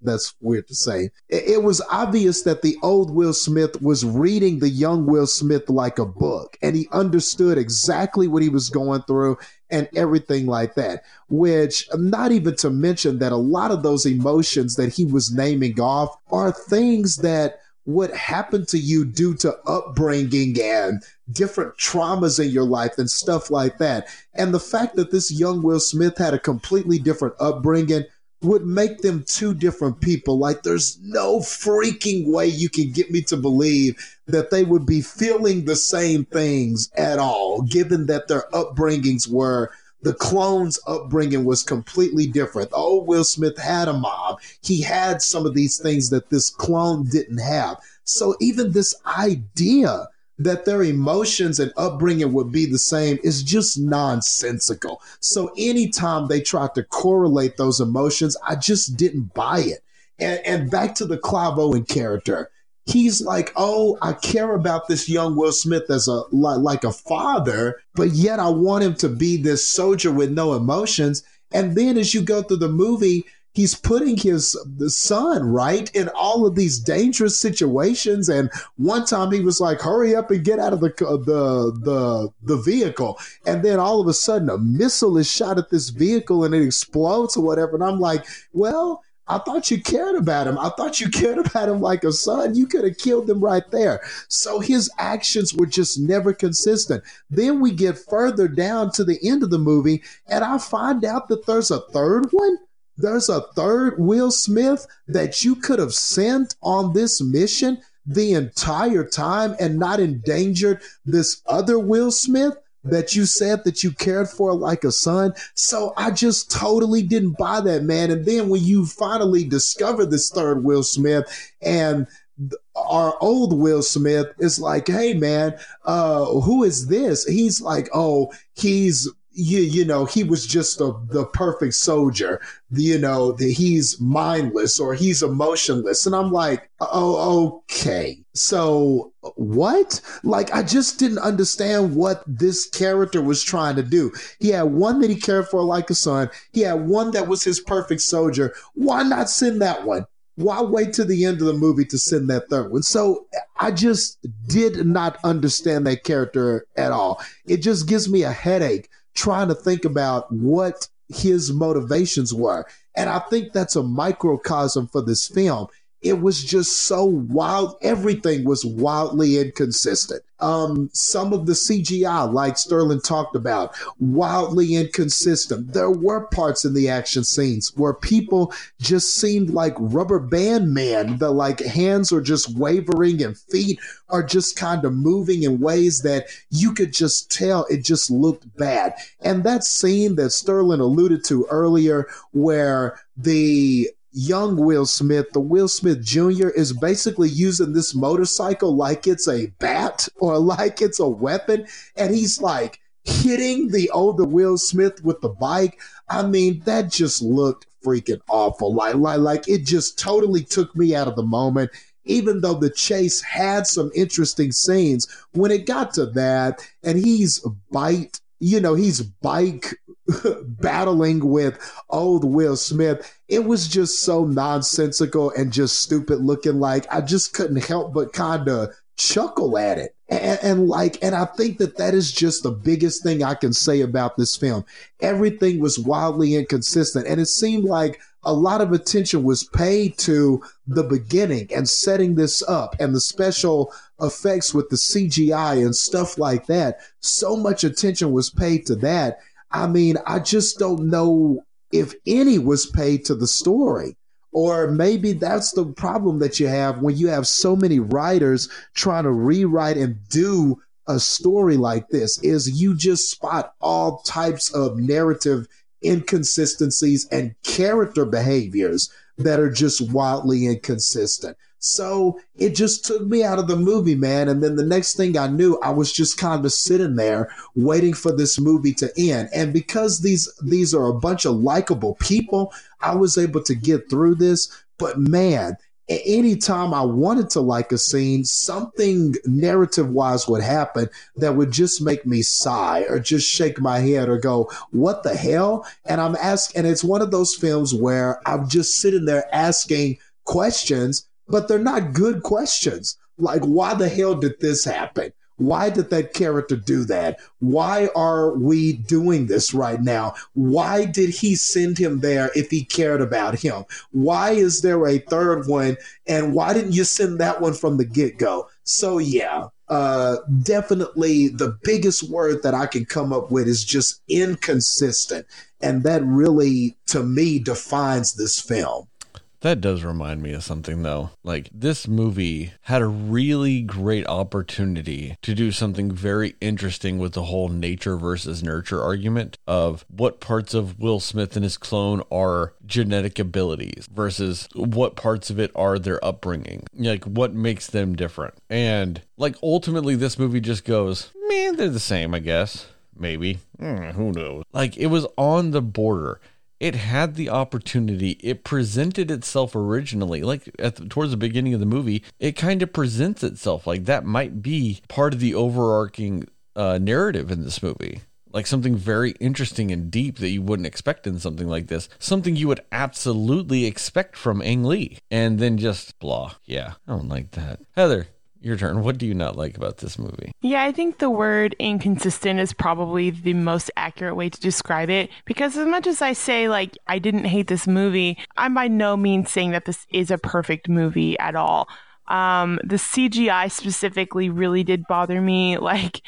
that's weird to say, it was obvious that the old Will Smith was reading the young Will Smith like a book and he understood exactly what he was going through and everything like that. Which, not even to mention that a lot of those emotions that he was naming off are things that would happen to you due to upbringing and different traumas in your life and stuff like that. And the fact that this young Will Smith had a completely different upbringing would make them two different people. Like, there's no freaking way you can get me to believe that they would be feeling the same things at all, given that their upbringings were. The clone's upbringing was completely different. Oh, Will Smith had a mom. He had some of these things that this clone didn't have. So even this idea that their emotions and upbringing would be the same is just nonsensical. So anytime they tried to correlate those emotions, I just didn't buy it. And, and back to the Clive Owen character. He's like, oh, I care about this young Will Smith as a like, like a father, but yet I want him to be this soldier with no emotions. And then as you go through the movie, he's putting his son right in all of these dangerous situations and one time he was like hurry up and get out of the the the the vehicle and then all of a sudden a missile is shot at this vehicle and it explodes or whatever and i'm like well I thought you cared about him. I thought you <laughs> cared about him like a son. You could have killed him right there. So his actions were just never consistent. Then we get further down to the end of the movie, and I find out that there's a third one. There's a third Will Smith that you could have sent on this mission the entire time and not endangered this other Will Smith that you said that you cared for like a son. So I just totally didn't buy that, man. And then when you finally discover this third Will Smith and our old Will Smith is like, hey man, uh, who is this? He's like, oh, he's you, you know, he was just the, the perfect soldier, you know, that he's mindless or he's emotionless. And I'm like, oh, okay. So what? Like, I just didn't understand what this character was trying to do. He had one that he cared for like a son. He had one that was his perfect soldier. Why not send that one? Why wait to the end of the movie to send that third one? So I just did not understand that character at all. It just gives me a headache trying to think about what his motivations were. And I think that's a microcosm for this film it was just so wild. Everything was wildly inconsistent. Um, some of the CGI, like Sterling talked about, wildly inconsistent. There were parts in the action scenes where people just seemed like rubber band men. The like hands are just wavering and feet are just kind of moving in ways that you could just tell it just looked bad. And that scene that Sterling alluded to earlier, where the young Will Smith, the Will Smith Jr., is basically using this motorcycle like it's a bat or like it's a weapon. And he's like hitting the older Will Smith with the bike. I mean, that just looked freaking awful. Like, like, like it just totally took me out of the moment. Even though the chase had some interesting scenes, when it got to that, and he's bite, you know, he's bike <laughs> battling with old Will Smith. It was just so nonsensical and just stupid looking. Like I just couldn't help but kind of chuckle at it. And, and, like, and I think that that is just the biggest thing I can say about this film. Everything was wildly inconsistent, and it seemed like a lot of attention was paid to the beginning and setting this up and the special effects with the CGI and stuff like that. So much attention was paid to that I mean, I just don't know if any was paid to the story. Or maybe that's the problem that you have when you have so many writers trying to rewrite and do a story like this is you just spot all types of narrative inconsistencies and character behaviors that are just wildly inconsistent. So it just took me out of the movie, man. And then the next thing I knew, I was just kind of sitting there waiting for this movie to end. And because these these are a bunch of likable people, I was able to get through this. But man, anytime I wanted to like a scene, something narrative wise would happen that would just make me sigh or just shake my head or go, what the hell? And I'm asking, and it's one of those films where I'm just sitting there asking questions but they're not good questions. Like, why the hell did this happen? Why did that character do that? Why are we doing this right now? Why did he send him there if he cared about him? Why is there a third one? And why didn't you send that one from the get go? So, yeah, uh, definitely the biggest word that I can come up with is just inconsistent. And that really, to me, defines this film. That does remind me of something though. Like this movie had a really great opportunity to do something very interesting with the whole nature versus nurture argument of what parts of Will Smith and his clone are genetic abilities versus what parts of it are their upbringing. Like what makes them different. And like ultimately this movie just goes, man, they're the same, I guess. Maybe. Mm, who knows? Like it was on the border it had the opportunity. It presented itself originally, like the, towards the beginning of the movie. It kind of presents itself like that might be part of the overarching uh, narrative in this movie. like something very interesting and deep that you wouldn't expect in something like this. Something you would absolutely expect from Ang Lee. And then just blah. Yeah, I don't like that. Heather, your turn. What do you not like about this movie? Yeah, I think the word inconsistent is probably the most accurate way to describe it because as much as I say like I didn't hate this movie, I'm by no means saying that this is a perfect movie at all. Um, the CGI specifically really did bother me. <laughs> Like,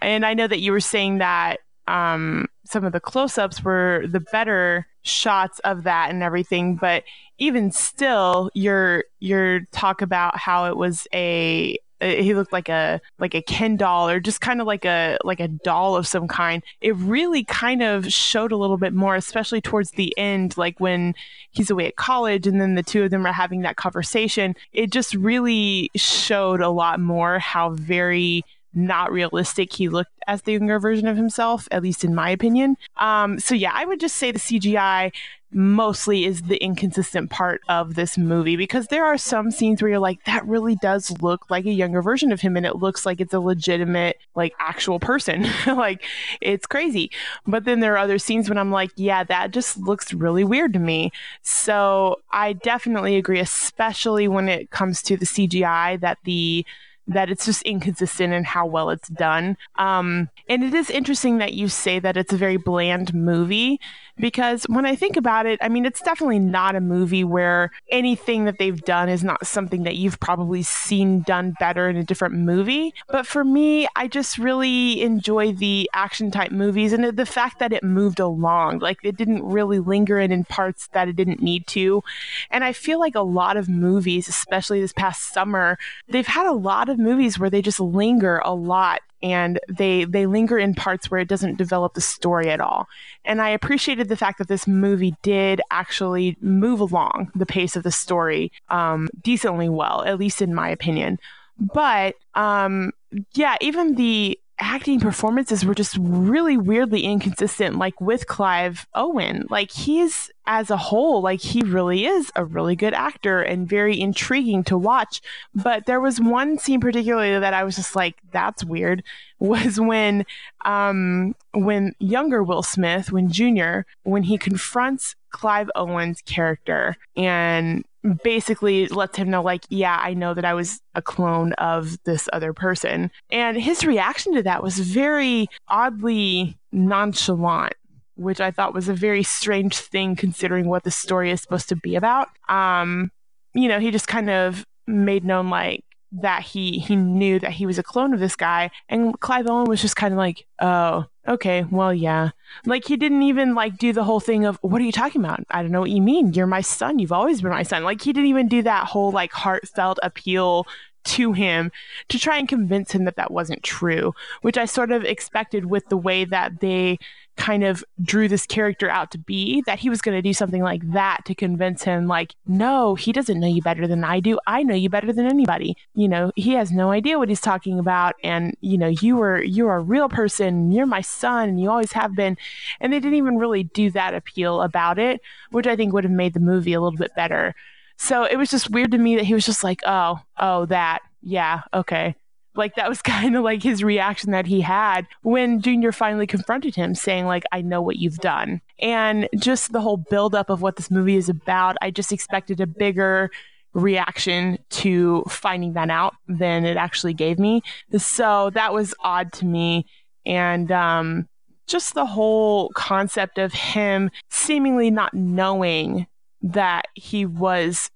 and I know that you were saying that um, some of the close-ups were the better shots of that and everything, but even still, your your talk about how it was a he looked like a like a Ken doll or just kind of like a like a doll of some kind. It really kind of showed a little bit more, especially towards the end, like when he's away at college and then the two of them are having that conversation. It just really showed a lot more how very not realistic he looked as the younger version of himself, at least in my opinion. Um, so yeah, I would just say the CGI mostly is the inconsistent part of this movie because there are some scenes where you're like, that really does look like a younger version of him, and it looks like it's a legitimate, like actual person. <laughs> like it's crazy. But then there are other scenes when I'm like, yeah, that just looks really weird to me. So I definitely agree, especially when it comes to the CGI that the that it's just inconsistent in how well it's done. Um, and it is interesting that you say that it's a very bland movie because when I think about it, I mean, it's definitely not a movie where anything that they've done is not something that you've probably seen done better in a different movie. But for me, I just really enjoy the action type movies and the fact that it moved along. Like it didn't really linger in, in parts that it didn't need to. And I feel like a lot of movies, especially this past summer, they've had a lot of movies where they just linger a lot and they they linger in parts where it doesn't develop the story at all. And I appreciated the fact that this movie did actually move along the pace of the story um, decently well, at least in my opinion. But um, yeah, even the acting performances were just really weirdly inconsistent like with Clive Owen. Like he's as a whole like he really is a really good actor and very intriguing to watch. But there was one scene particularly that I was just like that's weird <laughs> was when um when younger Will Smith when junior when he confronts Clive Owen's character and basically lets him know like yeah i know that i was a clone of this other person. And his reaction to that was very oddly nonchalant which i thought was a very strange thing considering what the story is supposed to be about. Um you know he just kind of made known like that he he knew that he was a clone of this guy. And clive owen was just kind of like oh okay well yeah. Like he didn't even like do the whole thing of what are you talking about? I don't know what you mean. You're my son. You've always been my son. Like he didn't even do that whole like heartfelt appeal to him to try and convince him that that wasn't true which i sort of expected with the way that they kind of drew this character out to be that he was going to do something like that to convince him like no he doesn't know you better than i do. I know you better than anybody. You know he has no idea what he's talking about and you know you were you're a real person you're my son and you always have been. And they didn't even really do that appeal about it which i think would have made the movie a little bit better. So it was just weird to me that he was just like oh oh that. Yeah okay like that was <laughs> kind of like his reaction that he had when Junior finally confronted him, saying, like, I know what you've done. And just the whole buildup of what this movie is about, I just expected a bigger reaction to finding that out than it actually gave me. So that was odd to me. And um, just the whole concept of him seemingly not knowing that he was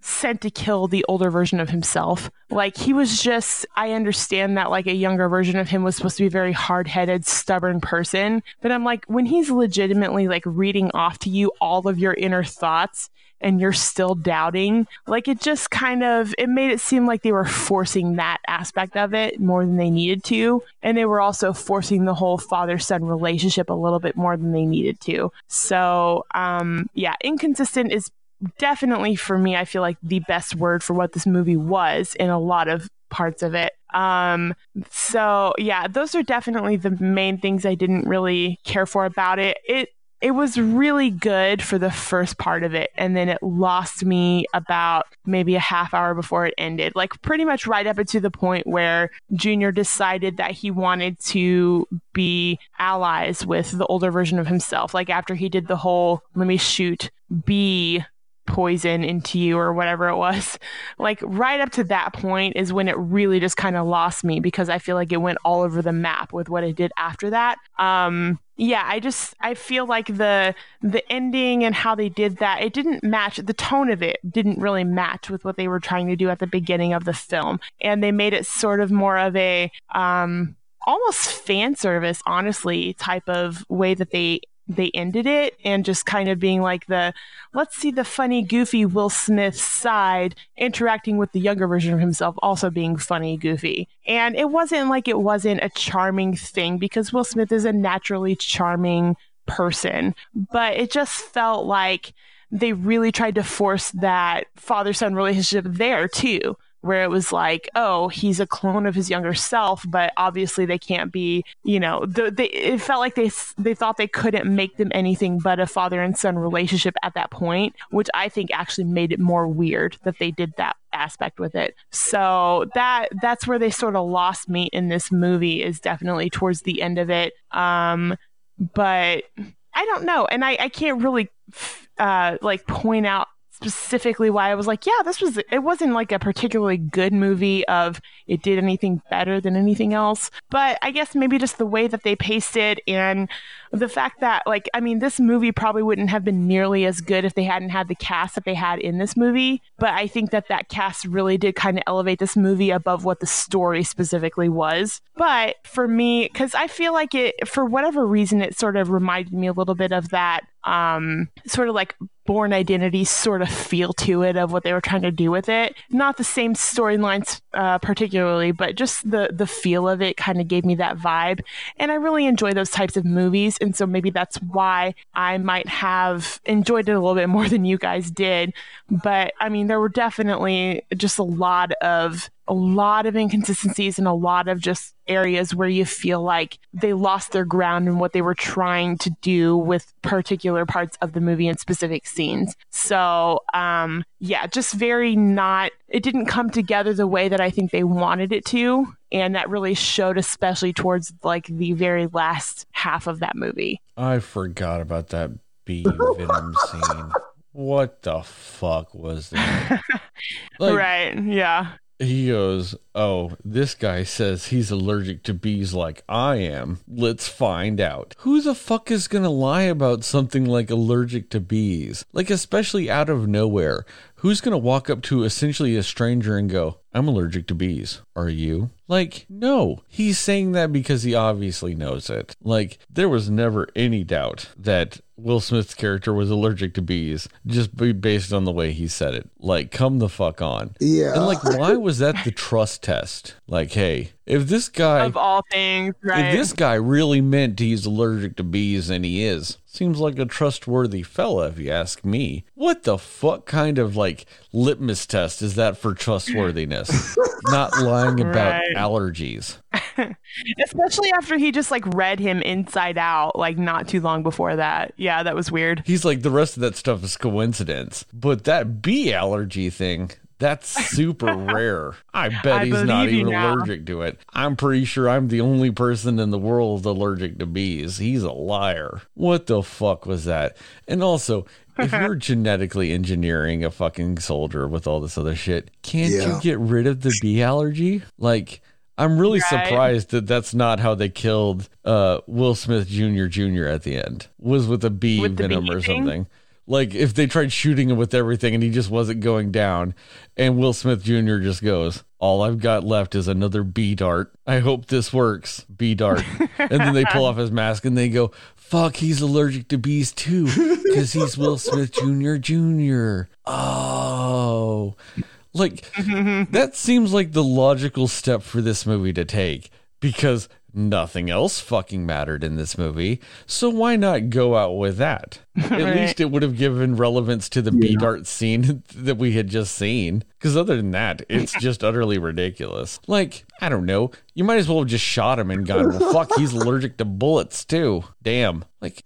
sent to kill the older version of himself. Like he was just I understand that like a younger version of him was supposed to be a very hard-headed, stubborn person, but I'm like when he's legitimately like reading off to you all of your inner thoughts and you're still doubting, like it just kind of it made it seem like they were forcing that aspect of it more than they needed to, and they were also forcing the whole father-son relationship a little bit more than they needed to. So, um yeah, inconsistent is definitely for me, I feel like the best word for what this movie was in a lot of parts of it. Um, so yeah, those are definitely the main things I didn't really care for about it. It it was really good for the first part of it. And then it lost me about maybe a half hour before it ended. Like pretty much right up to the point where Junior decided that he wanted to be allies with the older version of himself. Like after he did the whole, let me shoot B poison into you or whatever it was. <laughs> Like right up to that point is when it really just kind of lost me because I feel like it went all over the map with what it did after that. Um yeah, I just I feel like the the ending and how they did that it didn't match the tone of it didn't really match with what they were trying to do at the beginning of the film and they made it sort of more of a um almost fan service honestly type of way that they they ended it and just kind of being like the let's see the funny goofy will smith side interacting with the younger version of himself also being funny goofy. And it wasn't like it wasn't a charming thing because will smith is a naturally charming person but it just felt like they really tried to force that father son relationship there too where it was like, oh, he's a clone of his younger self, but obviously they can't be, you know, the, they, it felt like they they thought they couldn't make them anything but a father and son relationship at that point, which I think actually made it more weird that they did that aspect with it. So that that's where they sort of lost me in this movie is definitely towards the end of it. Um, but I don't know, and I I can't really uh like point out specifically why I was like, yeah, this was it wasn't like a particularly good movie of it did anything better than anything else, but I guess maybe just the way that they paced it and the fact that like I mean this movie probably wouldn't have been nearly as good if they hadn't had the cast that they had in this movie, but I think that that cast really did kind of elevate this movie above what the story specifically was. But for me cuz I feel like it for whatever reason it sort of reminded me a little bit of that um sort of like Bourne Identity sort of feel to it of what they were trying to do with it. Not the same storylines uh, particularly, but just the the feel of it kind of gave me that vibe. And I really enjoy those types of movies, and so maybe that's why I might have enjoyed it a little bit more than you guys did. But I mean, there were definitely just a lot of a lot of inconsistencies and a lot of just areas where you feel like they lost their ground in what they were trying to do with particular parts of the movie and specific scenes. So, um, yeah, just very not, it didn't come together the way that I think they wanted it to. And that really showed, especially towards like the very last half of that movie. I forgot about that bee venom <laughs> scene. What the fuck was that? <laughs> Like, right. Yeah he goes, Oh, this guy says he's allergic to bees like I am. Let's find out. Who the fuck is gonna lie about something like allergic to bees? Like, especially out of nowhere. Who's gonna walk up to essentially a stranger and go, I'm allergic to bees. Are you? Like, no. He's saying that because he obviously knows it. Like, there was never any doubt that Will Smith's character was allergic to bees just based on the way he said it. Like, come the fuck on. Yeah. And like, why was that the trust test? Like, hey, if this guy of all things, right? If this guy really meant he's allergic to bees, and he is, seems like a trustworthy fella, if you ask me. What the fuck kind of like litmus test is that for trustworthiness? <laughs> Not lying about right. allergies. <laughs> Especially after he just like read him inside out, like not too long before that. Yeah, that was weird. He's like, the rest of that stuff is coincidence. But that bee allergy thing, that's super <laughs> rare. I bet I he's not even allergic to it. I'm pretty sure I'm the only person in the world allergic to bees. He's a liar. What the fuck was that? And also, if <laughs> you're genetically engineering a fucking soldier with all this other shit, can't yeah. you get rid of the bee allergy? Like, I'm really right. surprised that that's not how they killed uh, Will Smith Jr. Jr. at the end. Was with a bee with venom or something. Like if they tried shooting him with everything and he just wasn't going down, and Will Smith Jr. just goes, "All I've got left is another bee dart. I hope this works, bee dart." and then they pull off his mask and they go, "Fuck, he's allergic to bees too, because he's Will Smith Jr. Jr." Oh, like that seems like the logical step for this movie to take because nothing else fucking mattered in this movie. So why not go out with that? At right. least it would have given relevance to the yeah. bee dart scene <laughs> that we had just seen. Because other than that, it's <laughs> just utterly ridiculous. Like, I don't know. You might as well have just shot him and gone, well, fuck, he's <laughs> allergic to bullets too. Damn. Like,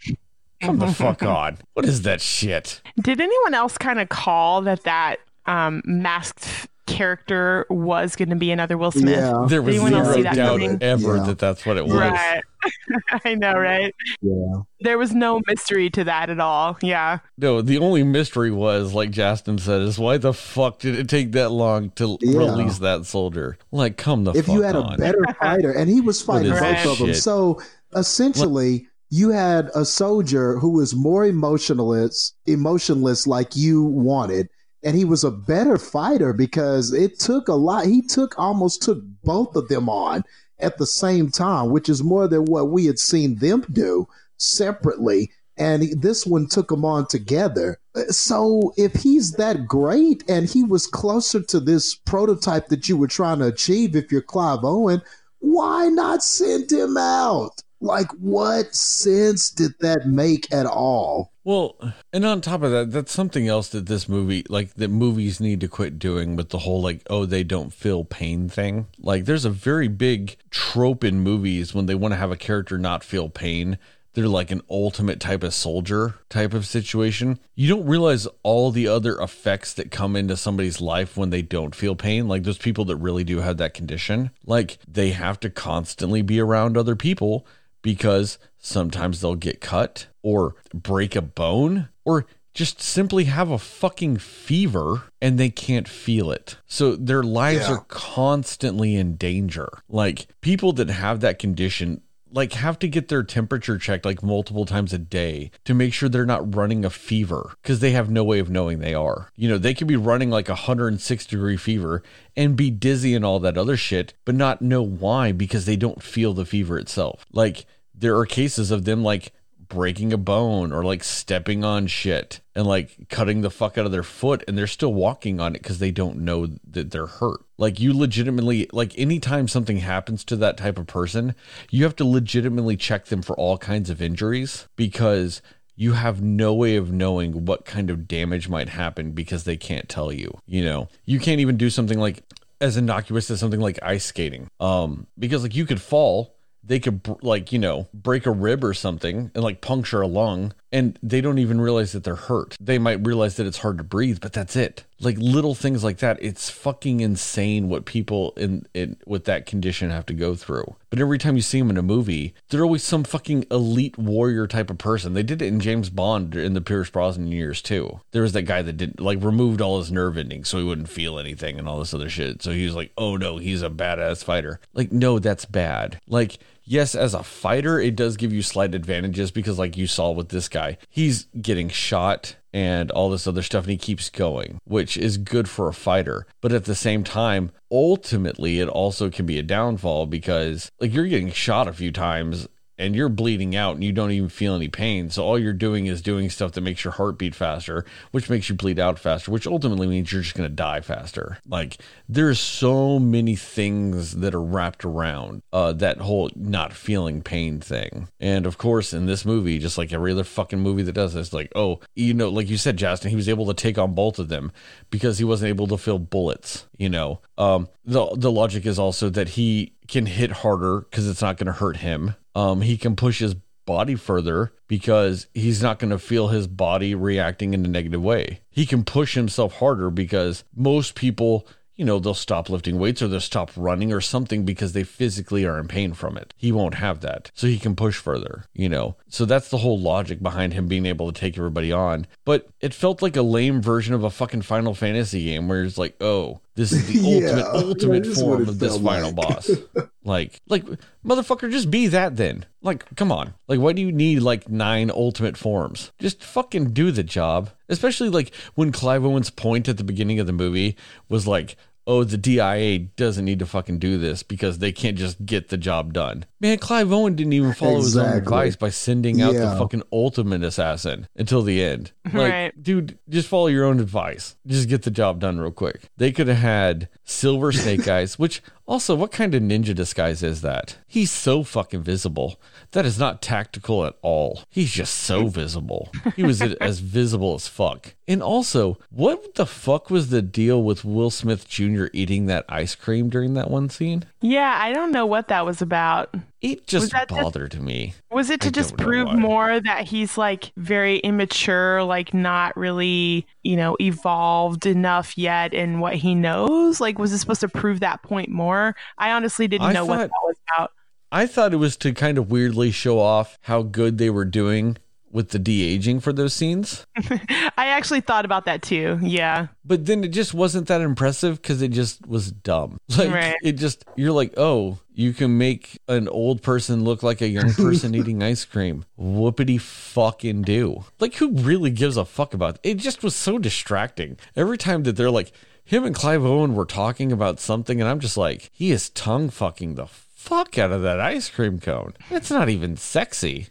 Come the fuck on. What is that shit? Did anyone else kind of call that that um, masked character was going to be another Will Smith? Yeah. There was Anyone zero that doubt coming? ever Yeah. that that's what it was. Right. <laughs> I know, right? Yeah. There was no mystery to that at all. Yeah. No, the only mystery was, like Justin said, is why the fuck did it take that long to Yeah. release that soldier? Like, come the if fuck you had on. a better <laughs> fighter, and he was fighting both that of them, shit? so essentially you had a soldier who was more emotionless, emotionless like you wanted, and he was a better fighter because it took a lot. He took almost took both of them on at the same time, which is more than what we had seen them do separately. And he- this one took them on together. Uh, so if he's that great and he was closer to this prototype that you were trying to achieve, if you're Clive Owen, why not send him out? Like, what sense did that make at all? Well, and on top of that, that's something else that this movie, like that movies need to quit doing with the whole like, oh, they don't feel pain thing. Like, there's a very big trope in movies when they want to have a character not feel pain. They're like an ultimate type of soldier type of situation. You don't realize all the other effects that come into somebody's life when they don't feel pain. Like those people that really do have that condition, like they have to constantly be around other people because sometimes they'll get cut or break a bone or just simply have a fucking fever and they can't feel it. So their lives Yeah. are constantly in danger. Like people that have that condition like have to get their temperature checked like multiple times a day to make sure they're not running a fever because they have no way of knowing they are. You know, they could be running like a 106 degree fever and be dizzy and all that other shit, but not know why because they don't feel the fever itself. Like there are cases of them like breaking a bone or like stepping on shit and like cutting the fuck out of their foot and they're still walking on it because they don't know that they're hurt. Like you legitimately like anytime something happens to that type of person, you have to legitimately check them for all kinds of injuries because you have no way of knowing what kind of damage might happen because they can't tell you. You know, you can't even do something like as innocuous as something like ice skating. Um, because like you could fall, they could like you know break a rib or something and like puncture a lung, and they don't even realize that they're hurt. They might realize that it's hard to breathe, but that's it. Like little things like that. It's fucking insane what people in, in with that condition have to go through. But every time you see them in a movie, they're always some fucking elite warrior type of person. They did it in James Bond in the Pierce Brosnan years too. There was that guy that did like removed all his nerve endings so he wouldn't feel anything and all this other shit. So he was like, oh no, he's a badass fighter. Like, no, that's bad. Like, yes, as a fighter, it does give you slight advantages because, like you saw with this guy, he's getting shot and all this other stuff, and he keeps going, which is good for a fighter. But at the same time, ultimately, it also can be a downfall because, like, you're getting shot a few times and you're bleeding out and you don't even feel any pain. So all you're doing is doing stuff that makes your heart beat faster, which makes you bleed out faster, which ultimately means you're just going to die faster. Like there's so many things that are wrapped around uh, that whole not feeling pain thing. And of course, in this movie, just like every other fucking movie that does this, like, oh, you know, like you said, Justin, he was able to take on both of them because he wasn't able to feel bullets, you know. Um, the, the logic is also that he can hit harder because it's not going to hurt him um, he can push his body further because he's not going to feel his body reacting in a negative way. He can push himself harder because most people, you know, they'll stop lifting weights or they'll stop running or something because they physically are in pain from it. He won't have that. So he can push further, you know. So that's the whole logic behind him being able to take everybody on. But it felt like a lame version of a fucking Final Fantasy game where it's like, oh, this is the <laughs> Yeah. ultimate, ultimate Yeah, this is what form of this final like. boss. <laughs> Like, like, motherfucker, just be that then. Like, come on. Like, why do you need like nine ultimate forms? Just fucking do the job. Especially like when Clive Owen's point at the beginning of the movie was like, oh, the DIA doesn't need to fucking do this because they can't just get the job done. Man, Clive Owen didn't even follow his own advice by sending out the fucking ultimate assassin until the end. <laughs> Like, Right. dude, just follow your own advice. Just get the job done real quick. They could have had Silver Snake <laughs> Eyes, which also, what kind of ninja disguise is that? He's so fucking visible. That is not tactical at all. He's just so visible. He was as <laughs> visible as fuck. And also, what the fuck was the deal with Will Smith Jr. eating that ice cream during that one scene? Yeah, I don't know what that was about. It just that just- bothered me. Was it to I just prove more that he's like very immature, like not really, you know, evolved enough yet in what he knows? Like, was it supposed to prove that point more? I honestly didn't I know what that was about. I thought it was to kind of weirdly show off how good they were doing with the de aging for those scenes. <laughs> I actually thought about that too. Yeah. But then it just wasn't that impressive because it just was dumb. <laughs> Like Right. it just you're like, oh, you can make an old person look like a young person <laughs> eating ice cream. Whoopity fucking do. Like who really gives a fuck about it? Just was so distracting. Every time that they're like him and Clive Owen were talking about something, and I'm just like, he is tongue fucking the fuck out of that ice cream cone. It's not even sexy.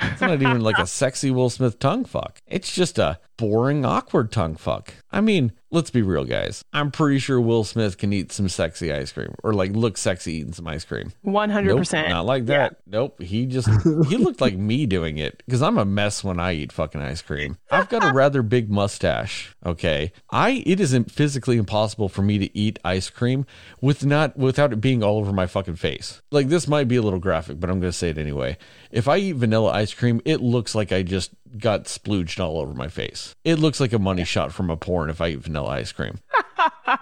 It's not even like a sexy Will Smith tongue fuck. It's just a boring, awkward tongue fuck. I mean, let's be real, guys. I'm pretty sure Will Smith can eat some sexy ice cream or like look sexy eating some ice cream. 100%. Nope, not like that. Nope. He just he looked like me doing it because I'm a mess when I eat fucking ice cream. I've got a rather big mustache. Okay, I it isn't physically impossible for me to eat ice cream with not without it being all over my fucking face. Like this might be a little graphic, but I'm gonna say it anyway. If I eat vanilla ice cream, it looks like I just got splooged all over my face. It looks like a money shot from a porn if I eat vanilla ice cream. <laughs>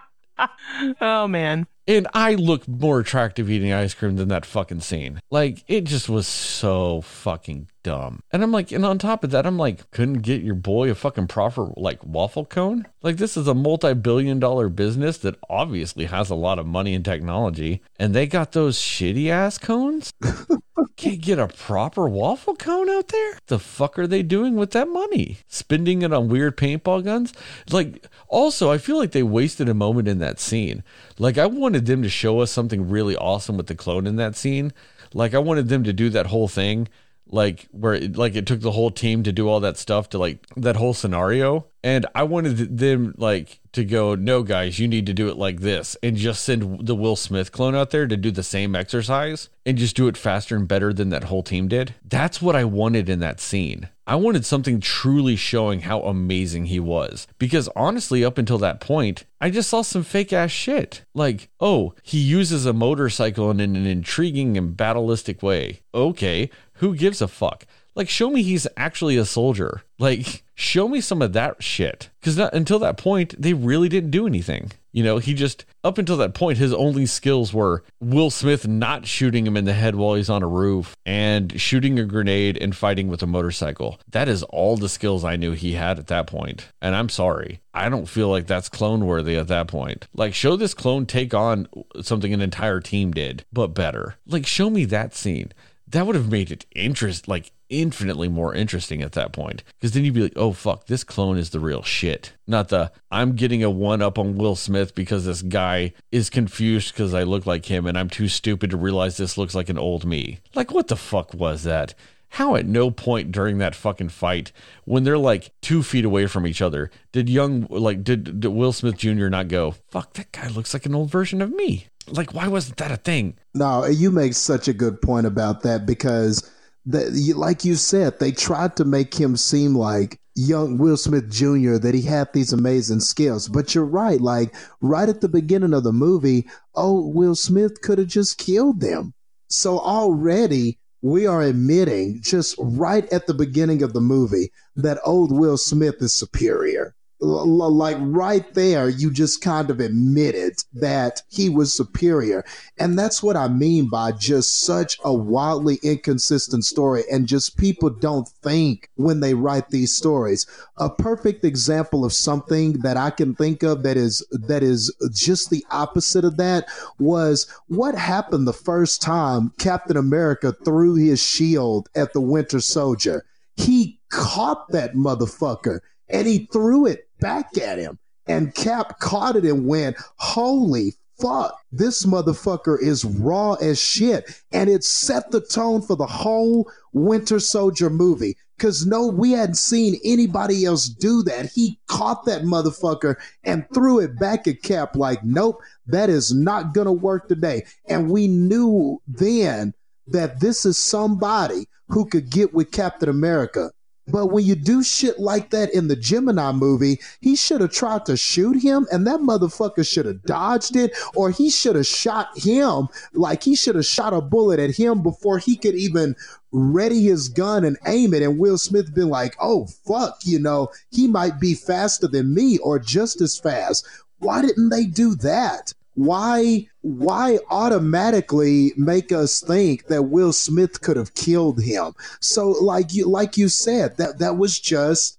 Oh, man. And I look more attractive eating ice cream than that fucking scene. Like, it just was so fucking dumb. And I'm like, and on top of that, I'm like, couldn't get your boy a fucking proper, like, waffle cone? Like, this is a multi billion dollar business that obviously has a lot of money and technology. And they got those shitty ass cones? <laughs> Can't get a proper waffle cone out there? The fuck are they doing with that money? Spending it on weird paintball guns? Like, also, I feel like they wasted a moment in that scene. Like, I wanted them to show us something really awesome with the clone in that scene. Like, I wanted them to do that whole thing, like, where like it took the whole team to do all that stuff to like that whole scenario. And I wanted them like to go, no, guys, you need to do it like this, and just send the Will Smith clone out there to do the same exercise and just do it faster and better than that whole team did. That's what I wanted in that scene. I wanted something truly showing how amazing he was. Because honestly, up until that point, I just saw some fake ass shit. Like, oh, he uses a motorcycle in an intriguing and battleistic way. Okay, who gives a fuck? Like, show me he's actually a soldier. Like, show me some of that shit. Because until that point, they really didn't do anything. You know, he just, up until that point, his only skills were Will Smith not shooting him in the head while he's on a roof and shooting a grenade and fighting with a motorcycle. That is all the skills I knew he had at that point. And I'm sorry. I don't feel like that's clone worthy at that point. Like, show this clone take on something an entire team did, but better. Like, show me that scene that would have made it interest like infinitely more interesting at that point. Because then you'd be like oh fuck this clone is the real shit. Not the i'm getting a one up on will smith because this guy is confused because i look like him and i'm too stupid to realize this looks like an old me. Like what the fuck was that? How at no point during that fucking fight when they're like two feet away from each other did young like did, did will smith jr not go fuck that guy looks like an old version of me like why wasn't that a thing No, you make such a good point about that because, the, like you said, they tried to make him seem like young Will Smith Jr., that he had these amazing skills. But you're right. Like, right at the beginning of the movie, oh, Will Smith could have just killed them. So already we are admitting, just right at the beginning of the movie, that old Will Smith is superior. Like right there, you just kind of admitted that he was superior. And that's what I mean by just such a wildly inconsistent story. And just people don't think when they write these stories. A perfect example of something that I can think of that is that is just the opposite of that was what happened the first time Captain America threw his shield at the Winter Soldier. He caught that motherfucker and he threw it back at him. And Cap caught it and went, Holy fuck, this motherfucker is raw as shit. And it set the tone for the whole Winter Soldier movie. Cause no, we hadn't seen anybody else do that. He caught that motherfucker and threw it back at Cap like, nope, that is not gonna work today. And we knew then that this is somebody who could get with Captain America But when you do shit like that in the Gemini movie, he should have tried to shoot him and that motherfucker should have dodged it or he should have shot him like he should have shot a bullet at him before he could even ready his gun and aim it and Will Smith been like, "Oh fuck, you know, he might be faster than me or just as fast." Why didn't they do that? Why why automatically make us think that Will Smith could have killed him? So like you like you said that that was just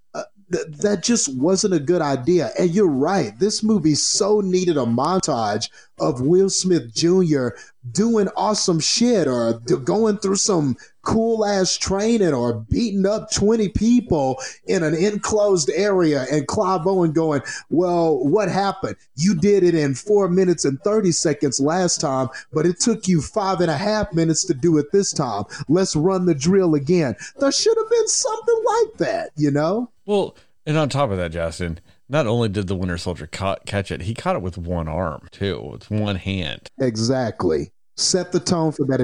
th- that just wasn't a good idea. And you're right. This movie so needed a montage of Will Smith Jr. doing awesome shit or going through some cool ass training or beating up 20 people in an enclosed area and Clive Owen going, Well, what happened? You did it in four minutes and 30 seconds last time, but it took you five and a half minutes to do it this time. Let's run the drill again. There should have been something like that, you know? Well, and on top of that, Justin, not only did the Winter Soldier ca- catch it, he caught it with one arm too, with one hand. Exactly. Set the tone for that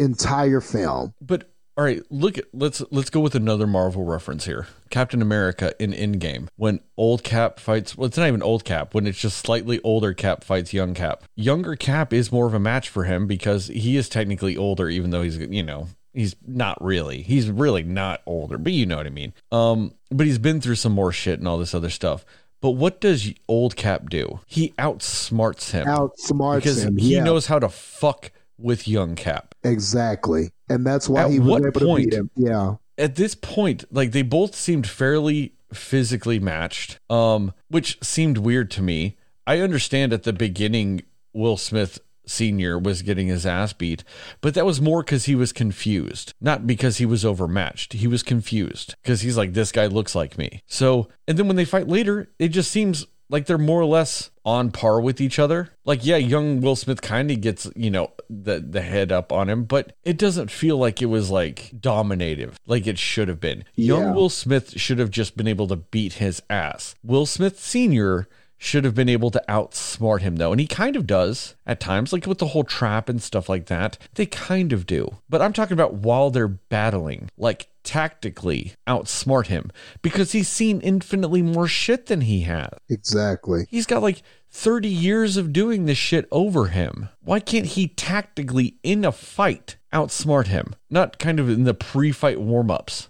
entire film. But all right, look at let's let's go with another Marvel reference here. Captain America in Endgame when old Cap fights. Well, it's not even old Cap. When it's just slightly older Cap fights young Cap. Younger Cap is more of a match for him because he is technically older, even though he's you know he's not really. He's really not older, but you know what I mean. Um, but he's been through some more shit and all this other stuff. But what does old Cap do? He outsmarts him. Outsmarts him because him. he yeah, knows how to fuck with young Cap. exactly. And that's why At he was what able point- to beat him. Yeah. At this point, like they both seemed fairly physically matched, um, which seemed weird to me. I understand at the beginning Will Smith Sr. was getting his ass beat, but that was more because he was confused, not because he was overmatched. He was confused because he's like, this guy looks like me. So, and then when they fight later, it just seems like they're more or less on par with each other. Like, yeah, young Will Smith kind of gets, you know, the the head up on him, but it doesn't feel like it was like dominative, like it should have been. Young Will Smith should have just been able to beat his ass. Will Smith Sr. should have been able to outsmart him though, and he kind of does at times, like with the whole trap and stuff like that. They kind of do. But I'm talking about while they're battling, like tactically outsmart him because he's seen infinitely more shit than he has. Exactly. He's got like 30 years of doing this shit over him. Why can't he tactically, in a fight, outsmart him? Not kind of in the pre fight warm ups.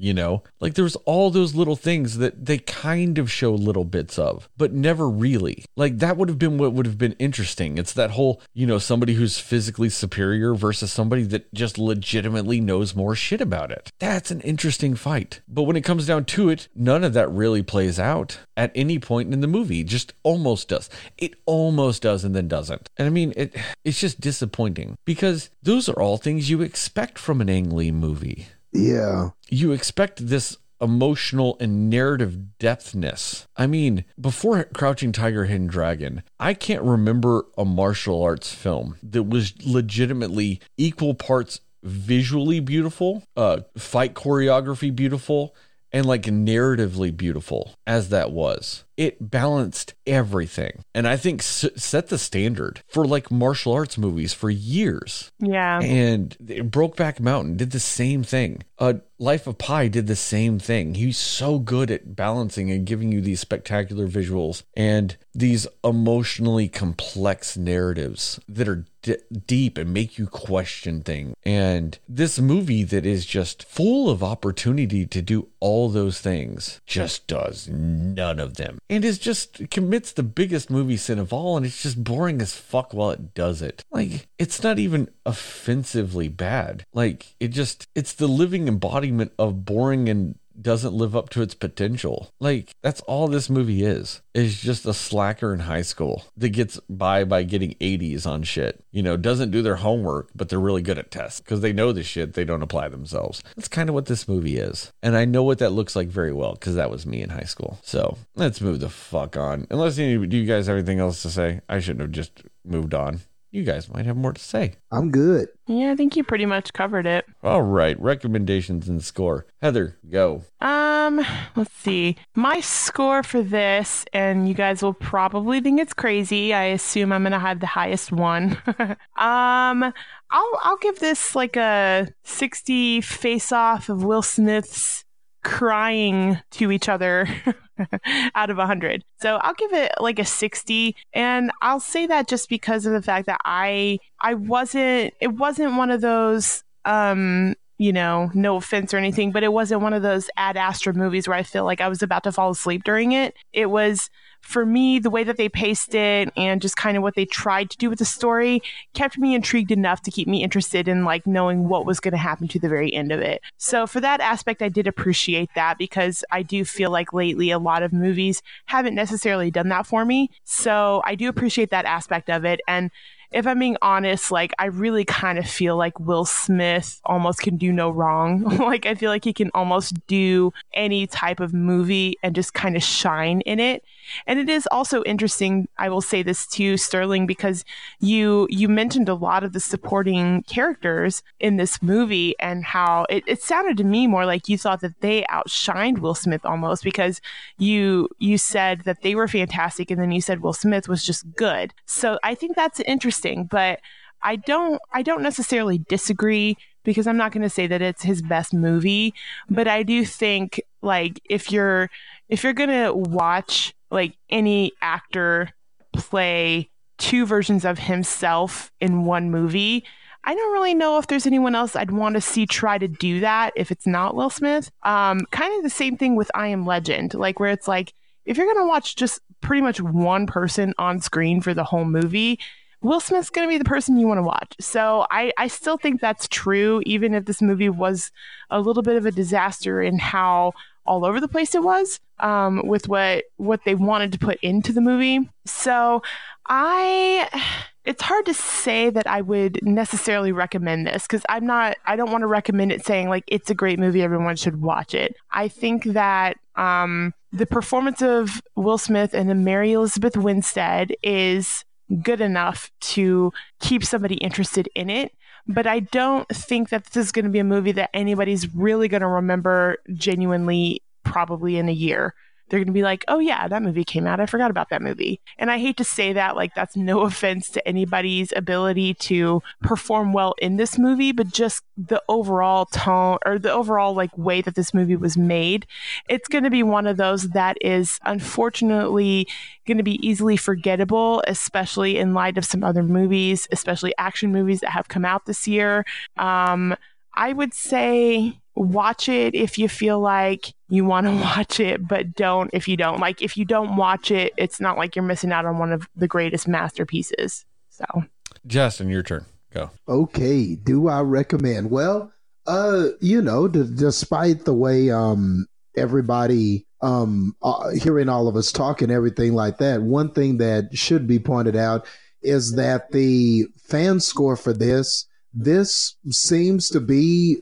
You know, like there's all those little things that they kind of show little bits of, but never really. Like that would have been what would have been interesting. It's that whole, you know, somebody who's physically superior versus somebody that just legitimately knows more shit about it. That's an interesting fight. But when it comes down to it, none of that really plays out at any point in the movie. Just almost does. It almost does and then doesn't. And I mean, it it's just disappointing because those are all things you expect from an Ang Lee movie Yeah. you expect this emotional and narrative depthness. I mean, before Crouching Tiger, Hidden Dragon, I can't remember a martial arts film that was legitimately equal parts visually beautiful, uh, fight choreography beautiful, and like narratively beautiful as that was. It balanced everything. And I think s- set the standard for like martial arts movies for years. Yeah. And Brokeback Mountain did the same thing. Uh, Life of Pi did the same thing. He's so good at balancing and giving you these spectacular visuals and these emotionally complex narratives that are d- deep and make you question things. And this movie that is just full of opportunity to do all those things just does none of them. And is just commits the biggest movie sin of all, and it's just boring as fuck while it does it. Like, it's not even offensively bad. Like, it just, it's the living embodiment of boring and doesn't live up to its potential. Like, that's all this movie is. Is just a slacker in high school that gets by by getting 80s on shit. You know, doesn't do their homework, but they're really good at tests because they know the shit they don't apply themselves. That's kind of what this movie is. And I know what that looks like very well because that was me in high school. So let's move the fuck on. Unless any, do you guys have anything else to say? I shouldn't have just moved on. You guys might have more to say. I'm good. Yeah, I think you pretty much covered it. All right, recommendations and score. Heather, go. Um, let's see. My score for this, and you guys will probably think it's crazy. I assume I'm gonna have the highest one. <laughs> um, I'll I'll give this like a 60 face off of Will Smith's crying to each other <laughs> out of 100. So I'll give it like a 60 and I'll say that just because of the fact that I I wasn't it wasn't one of those um you know, no offense or anything, but it wasn't one of those ad astra movies where I feel like I was about to fall asleep during it. It was for me, the way that they paced it and just kind of what they tried to do with the story kept me intrigued enough to keep me interested in like knowing what was going to happen to the very end of it. So for that aspect, I did appreciate that because I do feel like lately a lot of movies haven't necessarily done that for me. So I do appreciate that aspect of it. And if I'm being honest, like I really kind of feel like Will Smith almost can do no wrong. <laughs> like I feel like he can almost do any type of movie and just kind of shine in it. And it is also interesting, I will say this to Sterling because you you mentioned a lot of the supporting characters in this movie and how it, it sounded to me more like you thought that they outshined Will Smith almost because you you said that they were fantastic and then you said Will Smith was just good. So I think that's interesting interesting, but I don't I don't necessarily disagree because I'm not going to say that it's his best movie, but I do think like if you're if you're going to watch like any actor play two versions of himself in one movie, I don't really know if there's anyone else I'd want to see try to do that if it's not Will Smith. Um, kind of the same thing with I Am Legend, like where it's like if you're going to watch just pretty much one person on screen for the whole movie, Will Smith's going to be the person you want to watch. So I, I still think that's true, even if this movie was a little bit of a disaster in how all over the place it was um, with what what they wanted to put into the movie. So I it's hard to say that I would necessarily recommend this because I'm not I don't want to recommend it saying like it's a great movie everyone should watch it. I think that um, the performance of Will Smith and Mary Elizabeth Winstead is good enough to keep somebody interested in it. But I don't think that this is going to be a movie that anybody's really going to remember genuinely, probably in a year they're going to be like, oh, yeah, that movie came out. I forgot about that movie. And I hate to say that, like, that's no <laughs> offense to anybody's ability to perform well in this movie, but just the overall tone or the overall, like, way that this movie was made. It's going to be one of those that is unfortunately going to be easily forgettable, especially in light of some other movies, especially action movies that have come out this year. Um, I would say watch it if you feel like you want to <laughs> watch it, but don't if you don't. Like, if you don't watch it, it's not like you're missing out on one of the greatest masterpieces. So, Justin, your turn. Go. Okay. Do I recommend? Well, uh, you know, d- despite the way um everybody um uh, hearing all of us talk and everything like that, one thing that should be pointed out is that the fan score for this this seems to be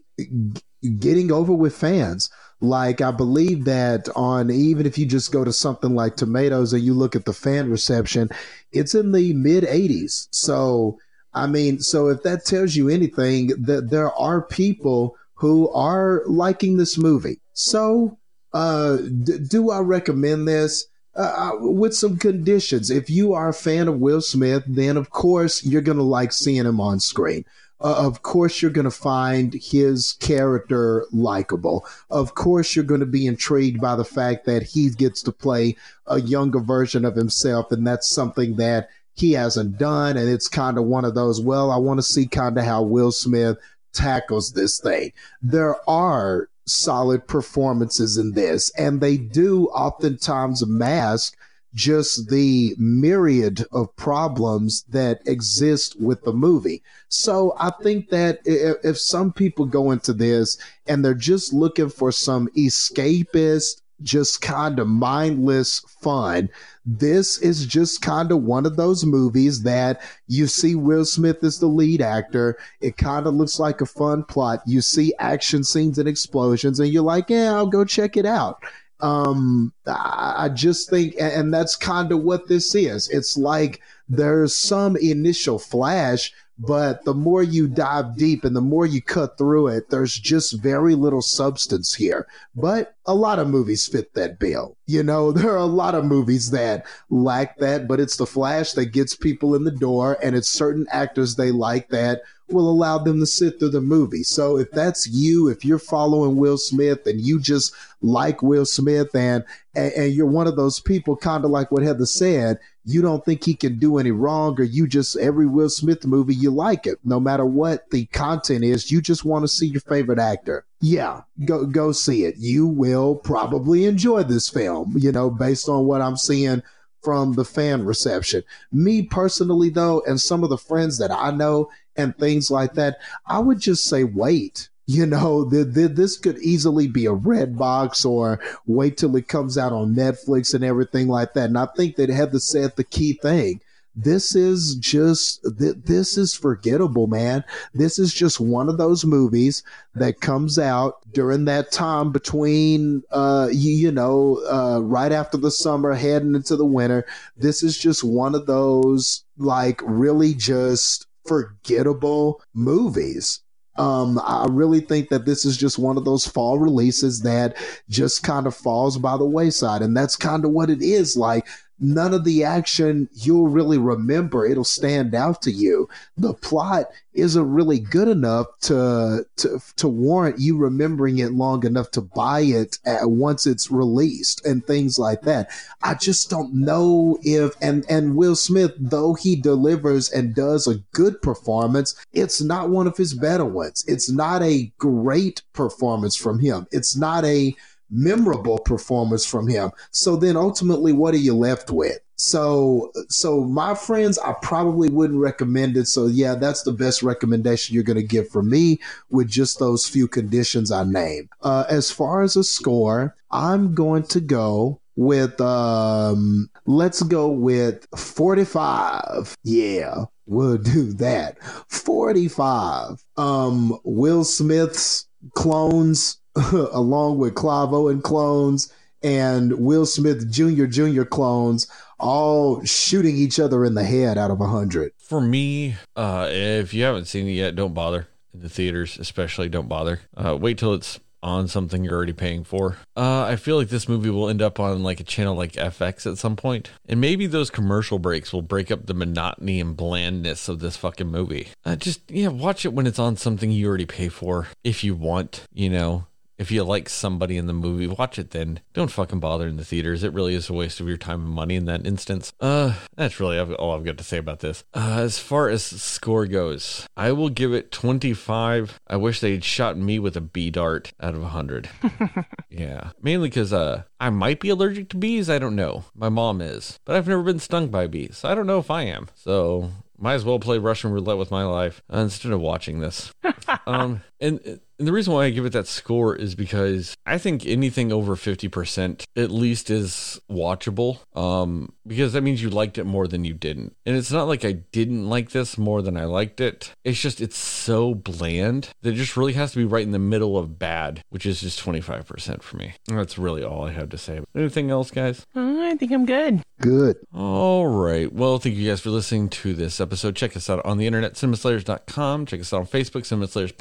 getting over with fans. Like I believe that on even if you just go to something like Tomatoes and you look at the fan reception, it's in the mid 80s. So I mean, so if that tells you anything, that there are people who are liking this movie. So uh, d- do I recommend this? Uh, uh, with some conditions. If you are a fan of Will Smith, then of course you're going to like seeing him on screen uh, of course you're going to find his character likable. Of course you're going to be intrigued by the fact that he gets to play a younger version of himself, and that's something that he hasn't done. And it's kind of one of those, well, I want to see kind of how Will Smith tackles this thing. There are solid performances in this, and they do oftentimes mask just the myriad of problems that exist with the movie. So I think that if, if, some people go into this and they're just looking for some escapist, just kind of mindless fun, this is just kind of one of those movies that you see Will Smith as the lead actor. It kind of looks like a fun plot. You see action scenes and explosions, and you're like, yeah, I'll go check it out um i just think and that's kind of what this is it's like there's some initial flash but the more you dive deep and the more you cut through it there's just very little substance here but a lot of movies fit that bill. You know, <laughs> there are a lot of movies that lack that, but it's the flash that gets people in the door, and it's certain actors they like that will allow them to sit through the movie. So if that's you, if you're following Will Smith and you just like Will Smith and and, and you're one of those people, kind of like what Heather said, you don't think he can do any wrong, or you just every Will Smith movie you like it, no matter what the content is. You just want to see your favorite actor. Yeah, go go see it. You will probably enjoy this film. You know, based on what I'm seeing from the fan reception. Me personally, though, and some of the friends that I know and things like that, I would just say wait. You know, the, the, this could easily be a Redbox or wait till it comes out on Netflix and everything like that. And I think that Heather said the key thing this is just this is forgettable man this is just one of those movies that comes out during that time between uh you, you know uh right after the summer heading into the winter this is just one of those like really just forgettable movies um, I really think that this is just one of those fall releases that just kind of falls by the wayside. And that's kind of what it is. Like none of the action you'll really remember. It'll stand out to you. The plot isn't really good enough to to to warrant you remembering it long enough to buy it at, once it's released and things like that. I just don't know if and and Will Smith, though he delivers and does a good performance, it's not one of his better ones. It's not a great performance from him. It's not a memorable performance from him. So then ultimately, what are you left with? So, so my friends, I probably wouldn't recommend it. So yeah, that's the best recommendation you're going to get from me with just those few conditions I named. Uh, as far as a score, I'm going to go with, um, let's go with 45. Yeah. We'll do that. 45. Um, Will Smith's clones <laughs> along with Clive Owen clones and Will Smith Jr. Jr. clones, all shooting each other in the head out of a hundred. For me, uh, if you haven't seen it yet, don't bother in the theaters, especially don't bother. Uh, wait till it's on something you're already paying for. Uh, I feel like this movie will end up on like a channel like FX at some point, and maybe those commercial breaks will break up the monotony and blandness of this fucking movie. Uh, just yeah, watch it when it's on something you already pay for if you want. You know, if you like somebody in the movie, watch it then. Don't fucking bother in the theaters. It really is a waste of your time and money in that instance. Uh, that's really all I've got to say about this. Uh, as far as score goes, I will give it 25. I wish they'd shot me with a bee dart out of 100. <laughs> yeah. Mainly because uh, I might be allergic to bees. I don't know. My mom is. But I've never been stung by bees. So I don't know if I am. So might as well play Russian roulette with my life uh, instead of watching this. <laughs> um, and and the reason why I give it that score is because I think anything over 50% at least is watchable. Um, because that means you liked it more than you didn't. And it's not like I didn't like this more than I liked it. It's just, it's so bland that it just really has to be right in the middle of bad, which is just 25% for me. And that's really all I have to say. Anything else, guys? I think I'm good. Good. All right. Well, thank you guys for listening to this episode. Check us out on the internet, cinemaslayers.com. Check us out on Facebook, Cinema Slayers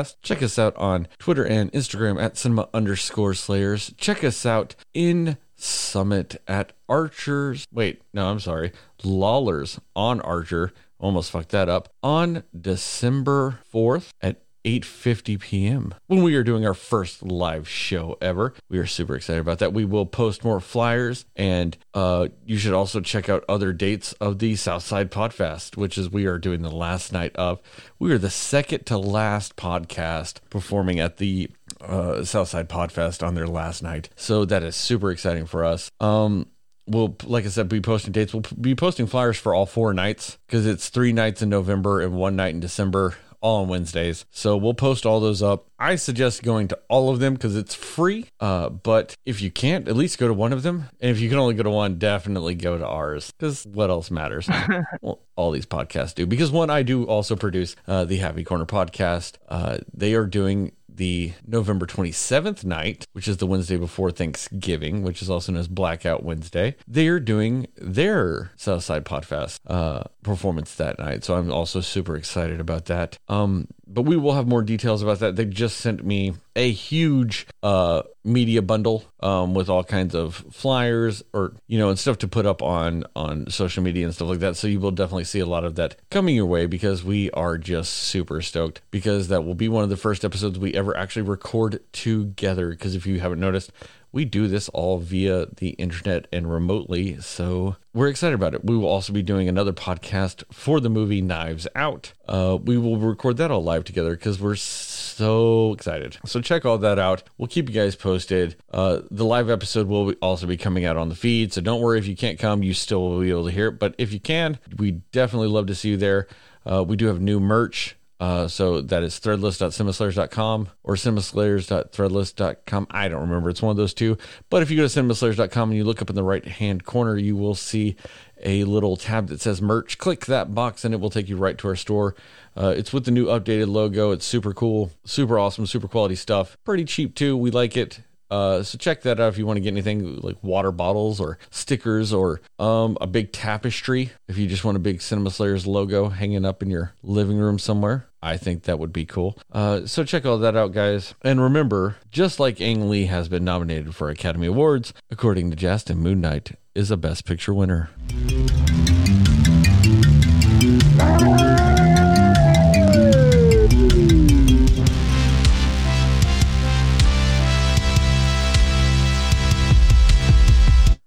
Podcast. Check us out on Twitter and Instagram at cinema underscore slayers. Check us out in Summit at Archers. Wait, no, I'm sorry. Lawlers on Archer. Almost fucked that up. On December 4th at 8:50 p.m. when we are doing our first live show ever. We are super excited about that. We will post more flyers and uh, you should also check out other dates of the Southside Podfest, which is we are doing the last night of. We are the second to last podcast performing at the uh, Southside Podfest on their last night. So that is super exciting for us. Um we'll like i said be posting dates we'll be posting flyers for all four nights because it's three nights in november and one night in december all on Wednesdays. So we'll post all those up. I suggest going to all of them because it's free. Uh, but if you can't, at least go to one of them. And if you can only go to one, definitely go to ours because what else matters? <laughs> well, all these podcasts do. Because one, I do also produce uh, the Happy Corner podcast. Uh, they are doing the November 27th night, which is the Wednesday before Thanksgiving, which is also known as Blackout Wednesday, they're doing their Southside Podfest uh, performance that night. So I'm also super excited about that. Um, but we will have more details about that. They just sent me a huge uh, media bundle um, with all kinds of flyers or you know and stuff to put up on on social media and stuff like that. So you will definitely see a lot of that coming your way because we are just super stoked because that will be one of the first episodes we ever actually record together. Because if you haven't noticed, we do this all via the internet and remotely. So we're excited about it. We will also be doing another podcast for the movie Knives Out. Uh, we will record that all live together because we're so excited. So check all that out. We'll keep you guys posted. Uh, the live episode will also be coming out on the feed. So don't worry if you can't come, you still will be able to hear it. But if you can, we definitely love to see you there. Uh, we do have new merch. Uh, so that is threadless.cinemaslayers.com or cinemaslayers.threadless.com. I don't remember. It's one of those two. But if you go to cinemaslayers.com and you look up in the right hand corner, you will see a little tab that says merch. Click that box and it will take you right to our store. Uh, it's with the new updated logo. It's super cool, super awesome, super quality stuff. Pretty cheap too. We like it. Uh, so check that out if you want to get anything like water bottles or stickers or um, a big tapestry. If you just want a big Cinema Slayers logo hanging up in your living room somewhere, I think that would be cool. Uh, so check all that out, guys. And remember, just like Ang Lee has been nominated for Academy Awards, according to Justin, Moon Knight is a Best Picture winner.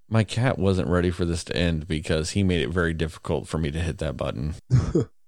My cat wasn't ready for this to end because he made it very difficult for me to hit that button. <laughs>